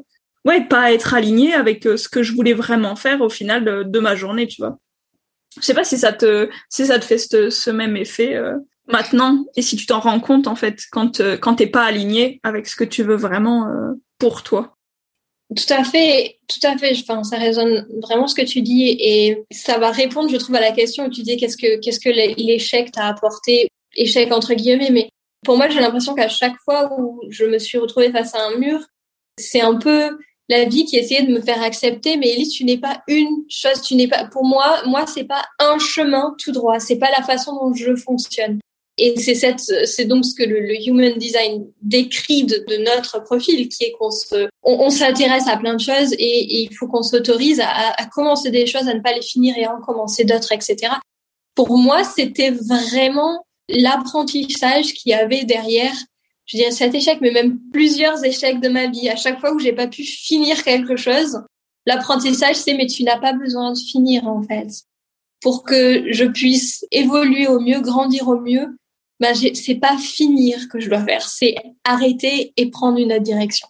ouais, pas à être alignée avec euh, ce que je voulais vraiment faire au final de, ma journée, tu vois. Je sais pas si ça te, si ça te fait ce, même effet euh, maintenant et si tu t'en rends compte en fait quand euh, quand t'es pas aligné avec ce que tu veux vraiment pour toi. Tout à fait, tout à fait. Enfin, ça résonne vraiment ce que tu dis et ça va répondre, je trouve, à la question où tu dis qu'est-ce que qu'est-ce que l'échec t'a apporté, échec entre guillemets. Mais pour moi, j'ai l'impression qu'à chaque fois où je me suis retrouvée face à un mur, c'est un peu la vie qui essayait de me faire accepter. Mais Elise, tu n'es pas une chose, tu n'es pas. Pour moi, moi, c'est pas un chemin tout droit. C'est pas la façon dont je fonctionne. Et c'est cette, c'est donc ce que le, human design décrit de, notre profil, qui est qu'on se, on, s'intéresse à plein de choses et, il faut qu'on s'autorise à, à, commencer des choses, à ne pas les finir et à en commencer d'autres, etc. Pour moi, c'était vraiment l'apprentissage qu'il y avait derrière je dirais cet échec, mais même plusieurs échecs de ma vie. À chaque fois où j'ai pas pu finir quelque chose, l'apprentissage, c'est mais tu n'as pas besoin de finir en fait. Pour que je puisse évoluer au mieux, grandir au mieux, ben c'est pas finir que je dois faire, c'est arrêter et prendre une autre direction.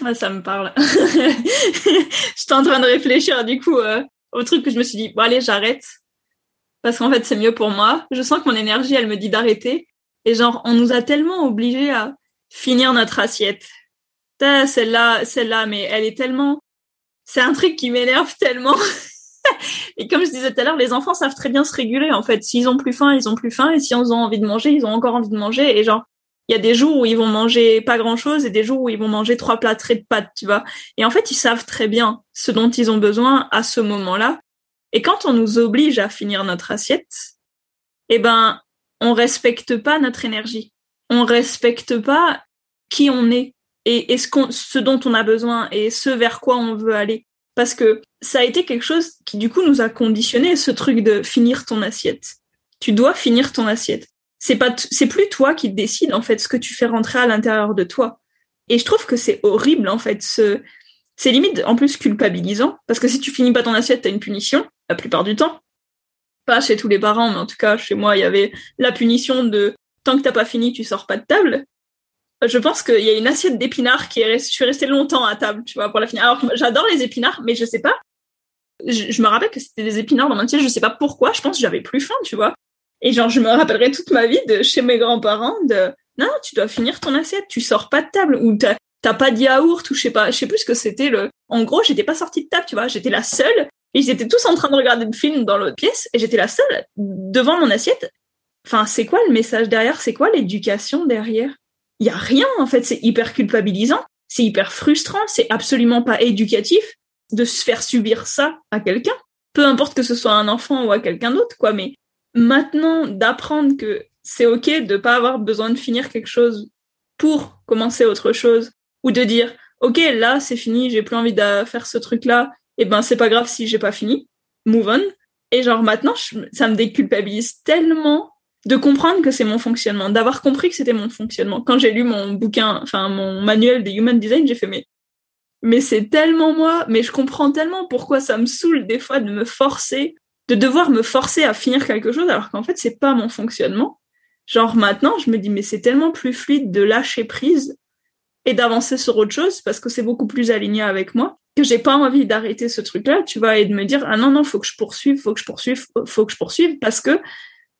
Ouais, ça me parle. J'étais en train de réfléchir du coup euh, au truc que je me suis dit, bon allez, j'arrête. Parce qu'en fait, c'est mieux pour moi. Je sens que mon énergie, elle me dit d'arrêter. Et genre, on nous a tellement obligés à finir notre assiette. Celle-là, celle-là, mais elle est tellement... C'est un truc qui m'énerve tellement. et comme je disais tout à l'heure, les enfants savent très bien se réguler, en fait. S'ils ont plus faim, ils ont plus faim. Et s'ils ont envie de manger, ils ont encore envie de manger. Et genre, il y a des jours où ils vont manger pas grand chose et des jours où ils vont manger trois plâtrés de pâtes, tu vois. Et en fait, ils savent très bien ce dont ils ont besoin à ce moment-là. Et quand on nous oblige à finir notre assiette, eh ben, on respecte pas notre énergie. On respecte pas qui on est et, ce dont on a besoin et ce vers quoi on veut aller. Parce que ça a été quelque chose qui du coup nous a conditionné ce truc de finir ton assiette. Tu dois finir ton assiette. C'est pas, plus toi qui décide en fait ce que tu fais rentrer à l'intérieur de toi. Et je trouve que c'est horrible en fait. Ce, c'est limite en plus culpabilisant parce que si tu finis pas ton assiette, t'as une punition la plupart du temps pas chez tous les parents, mais en tout cas chez moi, il y avait la punition de tant que t'as pas fini, tu sors pas de table. Je pense qu'il y a une assiette d'épinards qui est je suis restée longtemps à table, tu vois, pour la finir. Alors j'adore les épinards, mais je sais pas. Je, me rappelle que c'était des épinards dans mon assiette, je sais pas pourquoi. Je pense que j'avais plus faim, tu vois. Et genre, je me rappellerai toute ma vie de chez mes grands-parents de non, tu dois finir ton assiette, tu sors pas de table ou t'as pas de yaourt ou je sais pas, je sais plus ce que c'était le. En gros, j'étais pas sortie de table, tu vois, j'étais la seule ils étaient tous en train de regarder le film dans l'autre pièce et j'étais la seule devant mon assiette. Enfin, c'est quoi le message derrière? C'est quoi l'éducation derrière? Il y a rien en fait. C'est hyper culpabilisant, c'est hyper frustrant, c'est absolument pas éducatif de se faire subir ça à quelqu'un. Peu importe que ce soit un enfant ou à quelqu'un d'autre, quoi. Mais maintenant, d'apprendre que c'est ok de pas avoir besoin de finir quelque chose pour commencer autre chose, ou de dire ok là c'est fini, j'ai plus envie de faire ce truc là, et eh ben c'est pas grave si j'ai pas fini, move on. Et genre maintenant, ça me déculpabilise tellement de comprendre que c'est mon fonctionnement, d'avoir compris que c'était mon fonctionnement. Quand j'ai lu mon bouquin, enfin mon manuel de Human Design, j'ai fait mais mais c'est tellement moi, mais je comprends tellement pourquoi ça me saoule des fois de me forcer, de devoir me forcer à finir quelque chose alors qu'en fait c'est pas mon fonctionnement. Genre maintenant, je me dis mais c'est tellement plus fluide de lâcher prise et d'avancer sur autre chose parce que c'est beaucoup plus aligné avec moi que j'ai pas envie d'arrêter ce truc-là, tu vois, et de me dire ah non non, faut que je poursuive, faut que je poursuive, faut que je poursuive parce que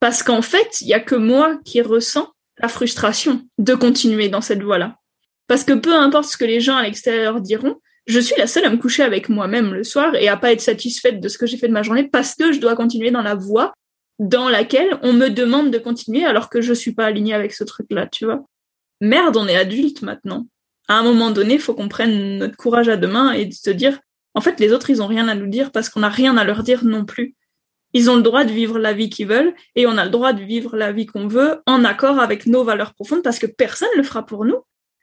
parce qu'en fait, il y a que moi qui ressens la frustration de continuer dans cette voie-là. Parce que peu importe ce que les gens à l'extérieur diront, je suis la seule à me coucher avec moi-même le soir et à pas être satisfaite de ce que j'ai fait de ma journée parce que je dois continuer dans la voie dans laquelle on me demande de continuer alors que je suis pas alignée avec ce truc-là, tu vois. Merde, on est adulte maintenant. À un moment donné, faut qu'on prenne notre courage à deux mains et se dire, en fait, les autres, ils ont rien à nous dire parce qu'on n'a rien à leur dire non plus. Ils ont le droit de vivre la vie qu'ils veulent et on a le droit de vivre la vie qu'on veut en accord avec nos valeurs profondes parce que personne ne le fera pour nous.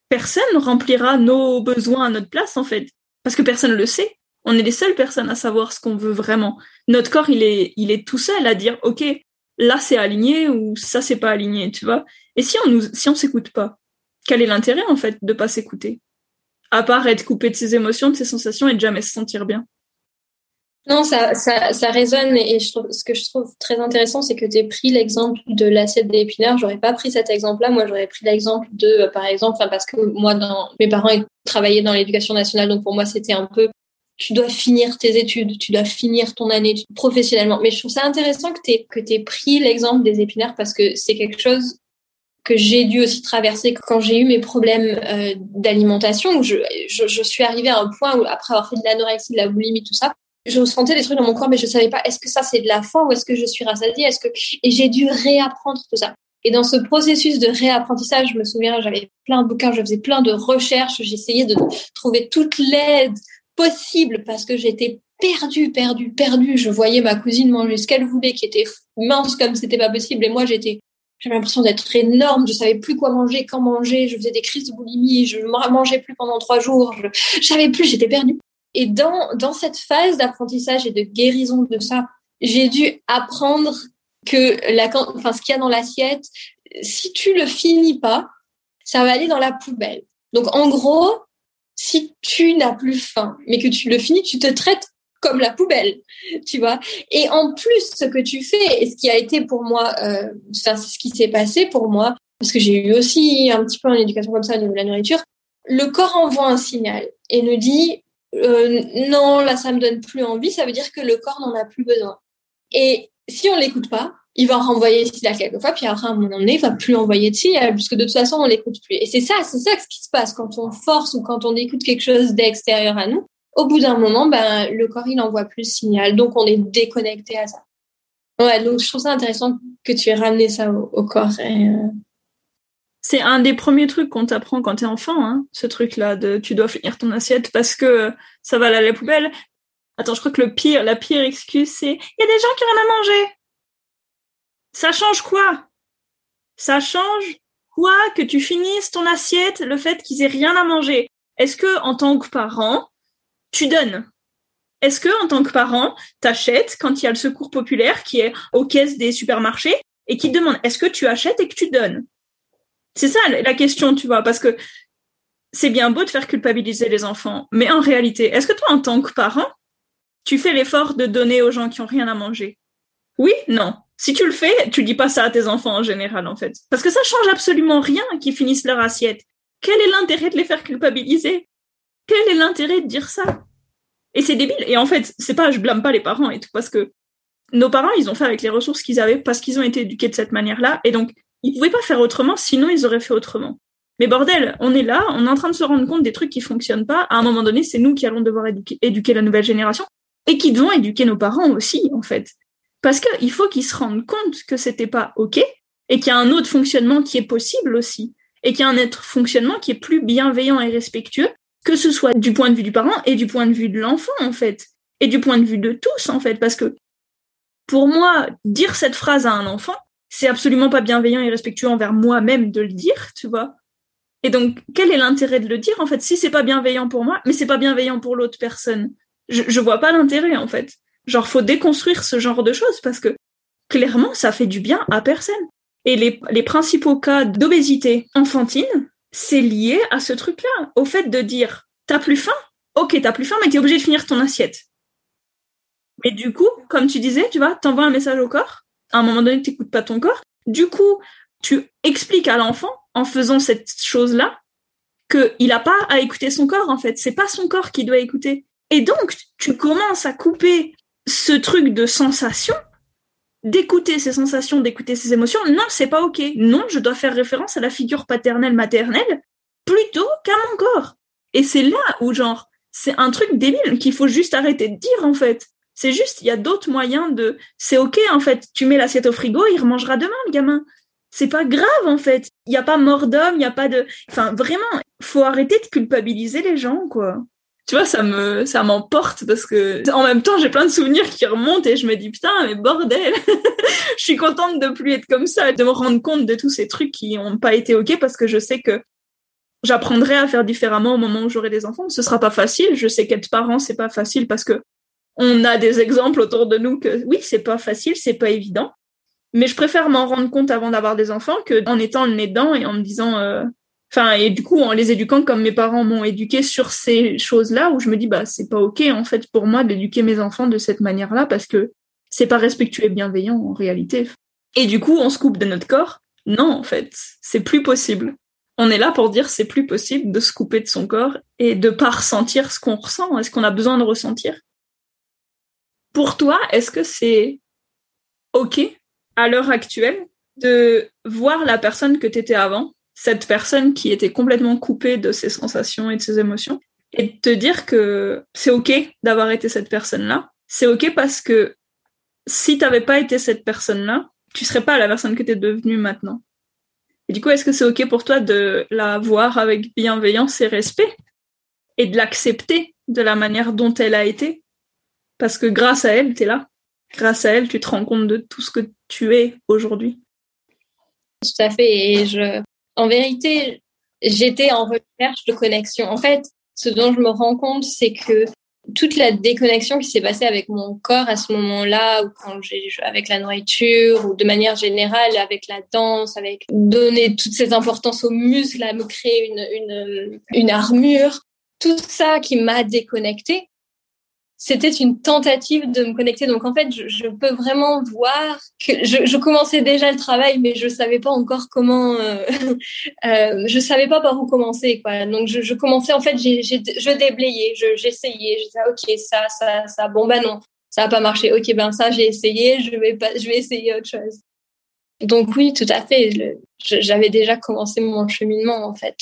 Personne ne remplira nos besoins à notre place, en fait. Parce que personne ne le sait. On est les seules personnes à savoir ce qu'on veut vraiment. Notre corps, il est, il est tout seul à dire, OK, là, c'est aligné ou ça, c'est pas aligné, tu vois. Et si on nous, si on s'écoute pas, quel est l'intérêt, en fait, de pas s'écouter? À part être coupé de ses émotions, de ses sensations et de jamais se sentir bien. Non, ça, ça, ça résonne et je trouve, ce que je trouve très intéressant, c'est que tu aies pris l'exemple de l'assiette d'épinards. J'aurais pas pris cet exemple-là. Moi, j'aurais pris l'exemple de, euh, par exemple, parce que moi, dans, mes parents travaillaient dans l'éducation nationale, donc pour moi, c'était un peu, tu dois finir tes études, tu dois finir ton année professionnellement. Mais je trouve ça intéressant que tu que aies pris l'exemple des épinards parce que c'est quelque chose que j'ai dû aussi traverser quand j'ai eu mes problèmes euh, d'alimentation, je, je, je, suis arrivée à un point où, après avoir fait de l'anorexie, de la boulimie, tout ça, je ressentais des trucs dans mon corps, mais je savais pas est-ce que ça c'est de la faim ou est-ce que je suis rassasiée, est-ce que et j'ai dû réapprendre tout ça. Et dans ce processus de réapprentissage, je me souviens, j'avais plein de bouquins, je faisais plein de recherches, j'essayais de trouver toute l'aide possible parce que j'étais perdue, perdue, perdue. Je voyais ma cousine manger ce qu'elle voulait, qui était mince comme c'était pas possible, et moi j'étais j'avais l'impression d'être énorme, je savais plus quoi manger, quand manger, je faisais des crises de boulimie, je mangeais plus pendant trois jours, je savais plus, j'étais perdue. Et dans, dans cette phase d'apprentissage et de guérison de ça, j'ai dû apprendre que la, enfin, ce qu'il y a dans l'assiette, si tu le finis pas, ça va aller dans la poubelle. Donc, en gros, si tu n'as plus faim, mais que tu le finis, tu te traites comme la poubelle, tu vois. Et en plus, ce que tu fais, et ce qui a été pour moi, euh, c'est ce qui s'est passé pour moi, parce que j'ai eu aussi un petit peu une éducation comme ça au niveau de la nourriture, le corps envoie un signal et nous dit euh, non, là, ça me donne plus envie, ça veut dire que le corps n'en a plus besoin. Et si on l'écoute pas, il va renvoyer le signal quelquefois, puis après, à un moment donné, il va plus envoyer de signal, puisque de toute façon, on l'écoute plus. Et c'est ça, c'est ça ce qui se passe quand on force ou quand on écoute quelque chose d'extérieur à nous. Au bout d'un moment, ben, le corps, il envoie plus de signal. Donc, on est déconnecté à ça. Ouais, donc je trouve ça intéressant que tu aies ramené ça au, corps. Euh, c'est un des premiers trucs qu'on t'apprend quand t'es enfant, hein, ce truc-là de tu dois finir ton assiette parce que ça va aller à la poubelle. Attends, je crois que le pire, la pire excuse, c'est il y a des gens qui ont rien à manger. Ça change quoi? Ça change quoi que tu finisses ton assiette, le fait qu'ils aient rien à manger? Est-ce que en tant que parent, tu donnes? Est-ce que en tant que parent, t'achètes quand il y a le secours populaire qui est aux caisses des supermarchés et qui te demande est-ce que tu achètes et que tu donnes? C'est ça la question, tu vois, parce que c'est bien beau de faire culpabiliser les enfants, mais en réalité, est-ce que toi, en tant que parent, tu fais l'effort de donner aux gens qui ont rien à manger? Oui, non. Si tu le fais, tu dis pas ça à tes enfants en général, en fait. Parce que ça change absolument rien qu'ils finissent leur assiette. Quel est l'intérêt de les faire culpabiliser? Quel est l'intérêt de dire ça? Et c'est débile. Et en fait, c'est pas, je blâme pas les parents et tout, parce que nos parents, ils ont fait avec les ressources qu'ils avaient parce qu'ils ont été éduqués de cette manière-là. Et donc, ils pouvaient pas faire autrement, sinon ils auraient fait autrement. Mais bordel, on est là, on est en train de se rendre compte des trucs qui fonctionnent pas. À un moment donné, c'est nous qui allons devoir éduquer, la nouvelle génération et qui devons éduquer nos parents aussi, en fait. Parce qu'il faut qu'ils se rendent compte que c'était pas OK et qu'il y a un autre fonctionnement qui est possible aussi et qu'il y a un autre fonctionnement qui est plus bienveillant et respectueux, que ce soit du point de vue du parent et du point de vue de l'enfant, en fait. Et du point de vue de tous, en fait. Parce que pour moi, dire cette phrase à un enfant, c'est absolument pas bienveillant et respectueux envers moi-même de le dire, tu vois. Et donc, quel est l'intérêt de le dire, en fait, si c'est pas bienveillant pour moi, mais c'est pas bienveillant pour l'autre personne? Je, je vois pas l'intérêt, en fait. Genre, faut déconstruire ce genre de choses parce que, clairement, ça fait du bien à personne. Et les, les principaux cas d'obésité enfantine, c'est lié à ce truc-là, au fait de dire, t'as plus faim? Ok, t'as plus faim, mais t'es obligé de finir ton assiette. Mais du coup, comme tu disais, tu vois, t'envoies un message au corps, à un moment donné, tu pas ton corps. Du coup, tu expliques à l'enfant, en faisant cette chose-là, qu'il n'a pas à écouter son corps, en fait. C'est pas son corps qui doit écouter. Et donc, tu commences à couper ce truc de sensation d'écouter ses sensations, d'écouter ses émotions. Non, c'est pas ok. Non, je dois faire référence à la figure paternelle, maternelle, plutôt qu'à mon corps. Et c'est là où, genre, c'est un truc débile qu'il faut juste arrêter de dire, en fait. C'est juste, il y a d'autres moyens de, c'est ok, en fait. Tu mets l'assiette au frigo, il remangera demain, le gamin. C'est pas grave, en fait. Il n'y a pas mort d'homme, il n'y a pas de, enfin, vraiment, faut arrêter de culpabiliser les gens, quoi tu vois, ça me, ça m'emporte parce que en même temps, j'ai plein de souvenirs qui remontent et je me dis putain, mais bordel, je suis contente de plus être comme ça, de me rendre compte de tous ces trucs qui n'ont pas été ok parce que je sais que j'apprendrai à faire différemment au moment où j'aurai des enfants. Ce sera pas facile. Je sais qu'être parent, c'est pas facile parce que on a des exemples autour de nous que oui, c'est pas facile, c'est pas évident. Mais je préfère m'en rendre compte avant d'avoir des enfants que en étant le nez et en me disant euh, Enfin, et du coup, en les éduquant comme mes parents m'ont éduqué sur ces choses-là, où je me dis, bah, c'est pas ok, en fait, pour moi, d'éduquer mes enfants de cette manière-là, parce que c'est pas respectueux et bienveillant, en réalité. Et du coup, on se coupe de notre corps? Non, en fait, c'est plus possible. On est là pour dire c'est plus possible de se couper de son corps et de pas ressentir ce qu'on ressent, est-ce qu'on a besoin de ressentir? Pour toi, est-ce que c'est ok, à l'heure actuelle, de voir la personne que tu étais avant cette personne qui était complètement coupée de ses sensations et de ses émotions et de te dire que c'est ok d'avoir été cette personne-là? C'est ok parce que si t'avais pas été cette personne-là, tu serais pas la personne que tu es devenue maintenant. Et du coup, est-ce que c'est ok pour toi de la voir avec bienveillance et respect et de l'accepter de la manière dont elle a été? Parce que grâce à elle, tu es là. Grâce à elle, tu te rends compte de tout ce que tu es aujourd'hui. Tout à fait. Et je, en vérité, j'étais en recherche de connexion. En fait, ce dont je me rends compte, c'est que toute la déconnexion qui s'est passée avec mon corps à ce moment-là, ou quand j'ai avec la nourriture, ou de manière générale avec la danse, avec donner toutes ces importances aux muscles, à me créer une, une, une armure, tout ça qui m'a déconnectée, c'était une tentative de me connecter. Donc en fait, je, peux vraiment voir que je, commençais déjà le travail, mais je savais pas encore comment. Euh, euh, je savais pas par où commencer, quoi. Donc je, je commençais en fait, je déblayais, j'essayais, je, disais ok ça, ça, ça, bon bah non, ça a pas marché. Ok ben ça j'ai essayé, je vais pas, je vais essayer autre chose. Donc oui, tout à fait. J'avais déjà commencé mon cheminement en fait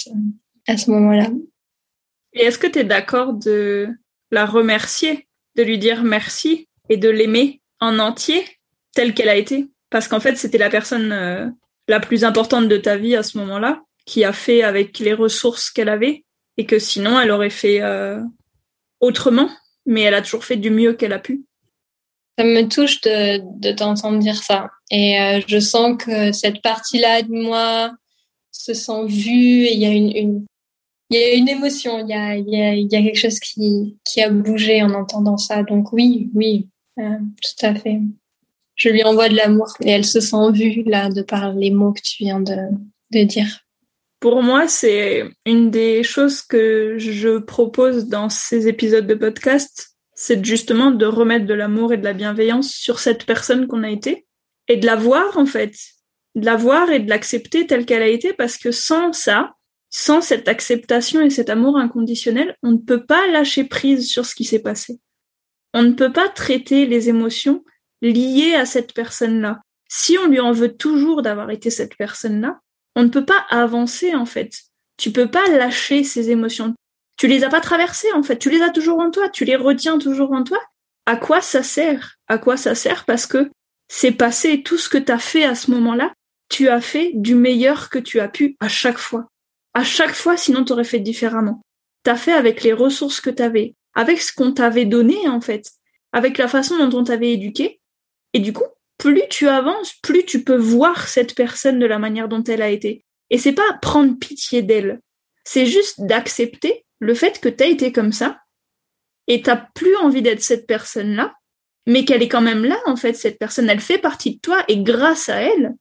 à ce moment-là. Et est-ce que tu es d'accord de la remercier, de lui dire merci et de l'aimer en entier telle qu'elle a été. Parce qu'en fait, c'était la personne euh, la plus importante de ta vie à ce moment-là, qui a fait avec les ressources qu'elle avait, et que sinon, elle aurait fait euh, autrement, mais elle a toujours fait du mieux qu'elle a pu. Ça me touche de, t'entendre dire ça. Et euh, je sens que cette partie-là de moi se sent vue, et il y a une, il y a une émotion, il y a, quelque chose qui, qui a bougé en entendant ça. Donc oui, oui, euh, tout à fait. Je lui envoie de l'amour et elle se sent vue là de par les mots que tu viens de, de dire. Pour moi, c'est une des choses que je propose dans ces épisodes de podcast, c'est justement de remettre de l'amour et de la bienveillance sur cette personne qu'on a été et de la voir en fait, de la voir et de l'accepter telle qu'elle a été parce que sans ça, sans cette acceptation et cet amour inconditionnel, on ne peut pas lâcher prise sur ce qui s'est passé. On ne peut pas traiter les émotions liées à cette personne-là. Si on lui en veut toujours d'avoir été cette personne-là, on ne peut pas avancer en fait. Tu peux pas lâcher ces émotions. Tu les as pas traversées en fait. Tu les as toujours en toi. Tu les retiens toujours en toi. À quoi ça sert? À quoi ça sert? Parce que c'est passé tout ce que tu as fait à ce moment-là. Tu as fait du meilleur que tu as pu à chaque fois à chaque fois, sinon tu aurais fait différemment. T'as fait avec les ressources que t'avais, avec ce qu'on t'avait donné en fait, avec la façon dont on t'avait éduqué. Et du coup, plus tu avances, plus tu peux voir cette personne de la manière dont elle a été. Et c'est pas prendre pitié d'elle, c'est juste d'accepter le fait que t'as été comme ça et t'as plus envie d'être cette personne-là, mais qu'elle est quand même là en fait. Cette personne, elle fait partie de toi et grâce à elle,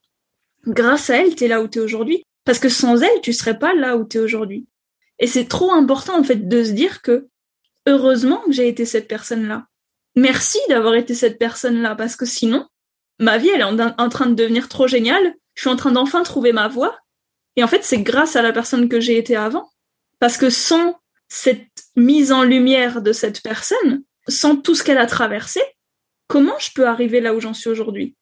grâce à elle, t'es là où t'es aujourd'hui. Parce que sans elle, tu serais pas là où tu es aujourd'hui. Et c'est trop important, en fait, de se dire que heureusement que j'ai été cette personne-là. Merci d'avoir été cette personne-là, parce que sinon, ma vie, elle est en, train de devenir trop géniale. Je suis en train d'enfin trouver ma voie. Et en fait, c'est grâce à la personne que j'ai été avant. Parce que sans cette mise en lumière de cette personne, sans tout ce qu'elle a traversé, comment je peux arriver là où j'en suis aujourd'hui?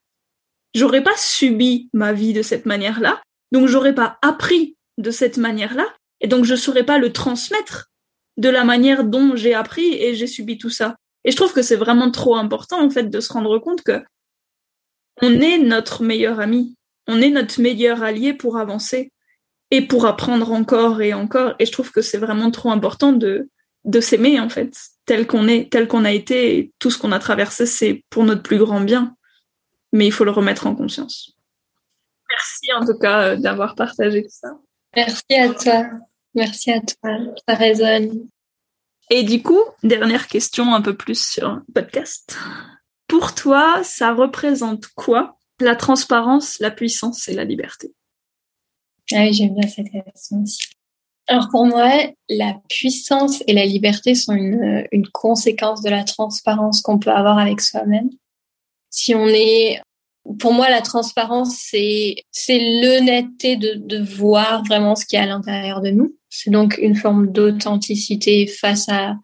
J'aurais pas subi ma vie de cette manière-là, donc j'aurais pas appris de cette manière-là, et donc je saurais pas le transmettre de la manière dont j'ai appris et j'ai subi tout ça. Et je trouve que c'est vraiment trop important en fait de se rendre compte que on est notre meilleur ami, on est notre meilleur allié pour avancer et pour apprendre encore et encore. Et je trouve que c'est vraiment trop important de de s'aimer en fait, tel qu'on est, tel qu'on a été, et tout ce qu'on a traversé, c'est pour notre plus grand bien. Mais il faut le remettre en conscience. Merci en tout cas euh, d'avoir partagé ça. Merci à toi. Merci à toi. Ça résonne. Et du coup, dernière question un peu plus sur podcast. Pour toi, ça représente quoi la transparence, la puissance et la liberté? Ah oui, j'aime bien cette question aussi. Alors pour moi, la puissance et la liberté sont une, une conséquence de la transparence qu'on peut avoir avec soi-même. Si on est pour moi, la transparence, c'est c'est l'honnêteté de, de voir vraiment ce qu'il y a à l'intérieur de nous. C'est donc une forme d'authenticité face à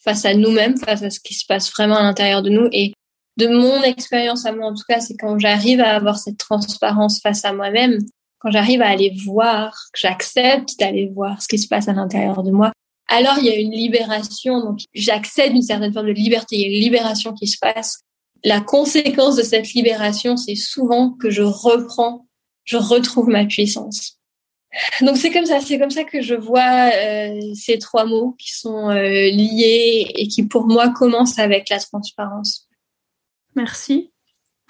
face à nous-mêmes, face à ce qui se passe vraiment à l'intérieur de nous. Et de mon expérience à moi, en tout cas, c'est quand j'arrive à avoir cette transparence face à moi-même, quand j'arrive à aller voir, que j'accepte d'aller voir ce qui se passe à l'intérieur de moi, alors il y a une libération. Donc j'accède une certaine forme de liberté. Il y a une libération qui se passe la conséquence de cette libération, c'est souvent que je reprends, je retrouve ma puissance. Donc c'est comme ça, c'est comme ça que je vois euh, ces trois mots qui sont euh, liés et qui pour moi commencent avec la transparence. Merci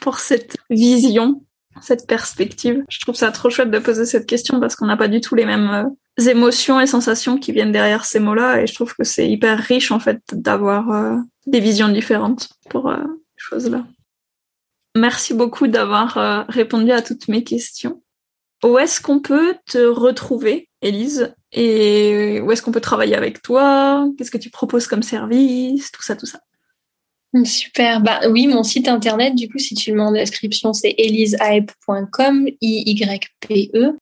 pour cette vision, cette perspective. Je trouve ça trop chouette de poser cette question parce qu'on n'a pas du tout les mêmes euh, émotions et sensations qui viennent derrière ces mots-là et je trouve que c'est hyper riche en fait d'avoir des visions différentes pour Merci beaucoup d'avoir euh, répondu à toutes mes questions. Où est-ce qu'on peut te retrouver, Élise? Et où est-ce qu'on peut travailler avec toi? Qu'est-ce que tu proposes comme service? Tout ça, tout ça. Super. Bah oui, mon site internet, du coup, si tu le mets en description, c'est elisehype.com, I-Y-P-E.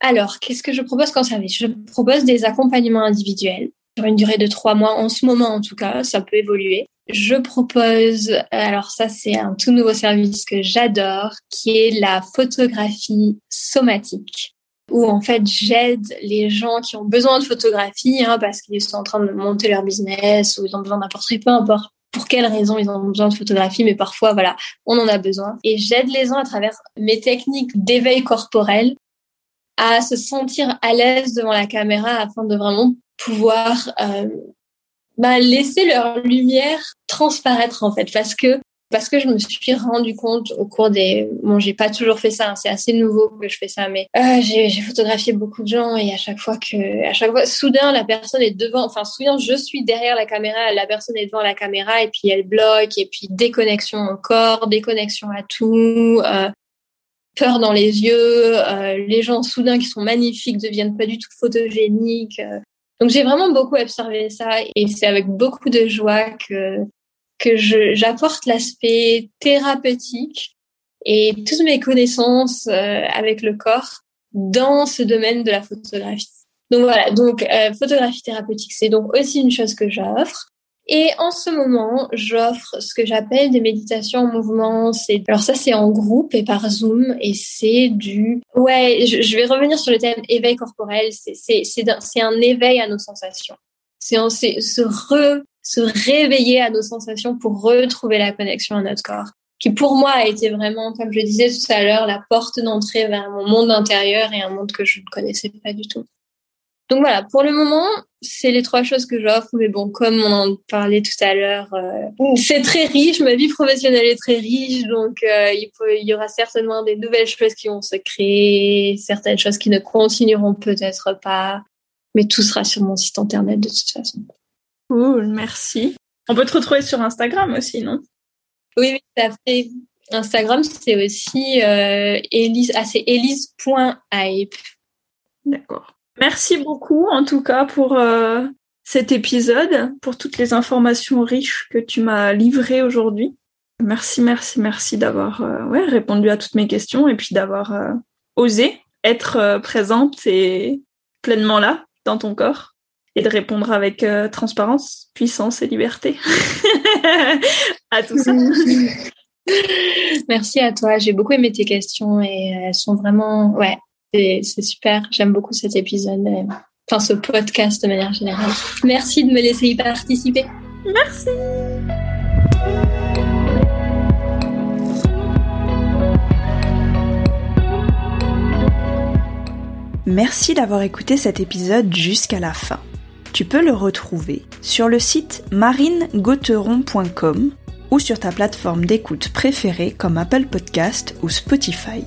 Alors, qu'est-ce que je propose comme service? Je propose des accompagnements individuels sur une durée de trois mois en ce moment en tout cas, ça peut évoluer. Je propose, alors ça c'est un tout nouveau service que j'adore, qui est la photographie somatique, où en fait j'aide les gens qui ont besoin de photographie, hein, parce qu'ils sont en train de monter leur business ou ils ont besoin d'un portrait, peu importe pour quelles raisons ils ont besoin de photographie, mais parfois, voilà, on en a besoin. Et j'aide les gens à travers mes techniques d'éveil corporel à se sentir à l'aise devant la caméra afin de vraiment pouvoir euh, bah, laisser leur lumière transparaître en fait parce que parce que je me suis rendu compte au cours des bon j'ai pas toujours fait ça hein, c'est assez nouveau que je fais ça mais euh, j'ai photographié beaucoup de gens et à chaque fois que à chaque fois soudain la personne est devant enfin soudain je suis derrière la caméra la personne est devant la caméra et puis elle bloque et puis déconnexion au corps déconnexion à tout euh, peur dans les yeux euh, les gens soudain qui sont magnifiques deviennent pas du tout photogéniques euh, donc j'ai vraiment beaucoup observé ça et c'est avec beaucoup de joie que que j'apporte l'aspect thérapeutique et toutes mes connaissances euh, avec le corps dans ce domaine de la photographie. Donc voilà, donc euh, photographie thérapeutique, c'est donc aussi une chose que j'offre. Et en ce moment, j'offre ce que j'appelle des méditations en mouvement. C'est alors ça, c'est en groupe et par Zoom, et c'est du ouais. Je, vais revenir sur le thème éveil corporel. C'est c'est c'est un éveil à nos sensations. C'est se re se réveiller à nos sensations pour retrouver la connexion à notre corps, qui pour moi a été vraiment, comme je disais tout à l'heure, la porte d'entrée vers mon monde intérieur et un monde que je ne connaissais pas du tout. Donc voilà, pour le moment, c'est les trois choses que j'offre. Mais bon, comme on en parlait tout à l'heure, euh, c'est très riche. Ma vie professionnelle est très riche, donc euh, il, il, y aura certainement des nouvelles choses qui vont se créer, certaines choses qui ne continueront peut-être pas, mais tout sera sur mon site internet de toute façon. Cool, merci. On peut te retrouver sur Instagram aussi, non? Oui, oui, tout à fait. Instagram, c'est aussi euh, Elise, ah, c'est elise.hype. D'accord. Merci beaucoup en tout cas pour euh, cet épisode, pour toutes les informations riches que tu m'as livrées aujourd'hui. Merci, merci, merci d'avoir euh, ouais, répondu à toutes mes questions et puis d'avoir euh, osé être présente et pleinement là dans ton corps et de répondre avec transparence, puissance et liberté à tout ça. Merci à toi. J'ai beaucoup aimé tes questions et elles sont vraiment, ouais, c'est super. J'aime beaucoup cet épisode, enfin ce podcast de manière générale. Merci de me laisser y participer. Merci. Merci d'avoir écouté cet épisode jusqu'à la fin. Tu peux le retrouver sur le site marinegauteron.com ou sur ta plateforme d'écoute préférée comme Apple Podcast ou Spotify.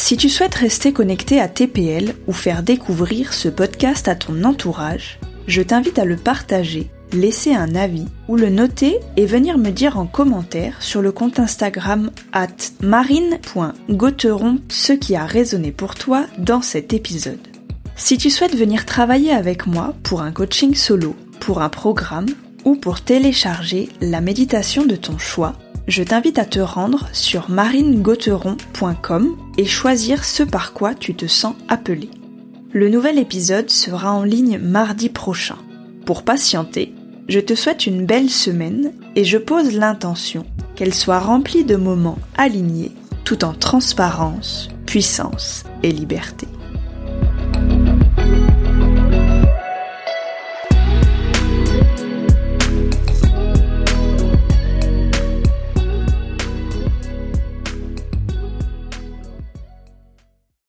Si tu souhaites rester connecté à TPL ou faire découvrir ce podcast à ton entourage, je t'invite à le partager, laisser un avis ou le noter et venir me dire en commentaire sur le compte Instagram at marine.gauteron ce qui a résonné pour toi dans cet épisode. Si tu souhaites venir travailler avec moi pour un coaching solo, pour un programme ou pour télécharger la méditation de ton choix, je t'invite à te rendre sur marinegauteron.com et choisir ce par quoi tu te sens appelé. Le nouvel épisode sera en ligne mardi prochain. Pour patienter, je te souhaite une belle semaine et je pose l'intention qu'elle soit remplie de moments alignés tout en transparence, puissance et liberté.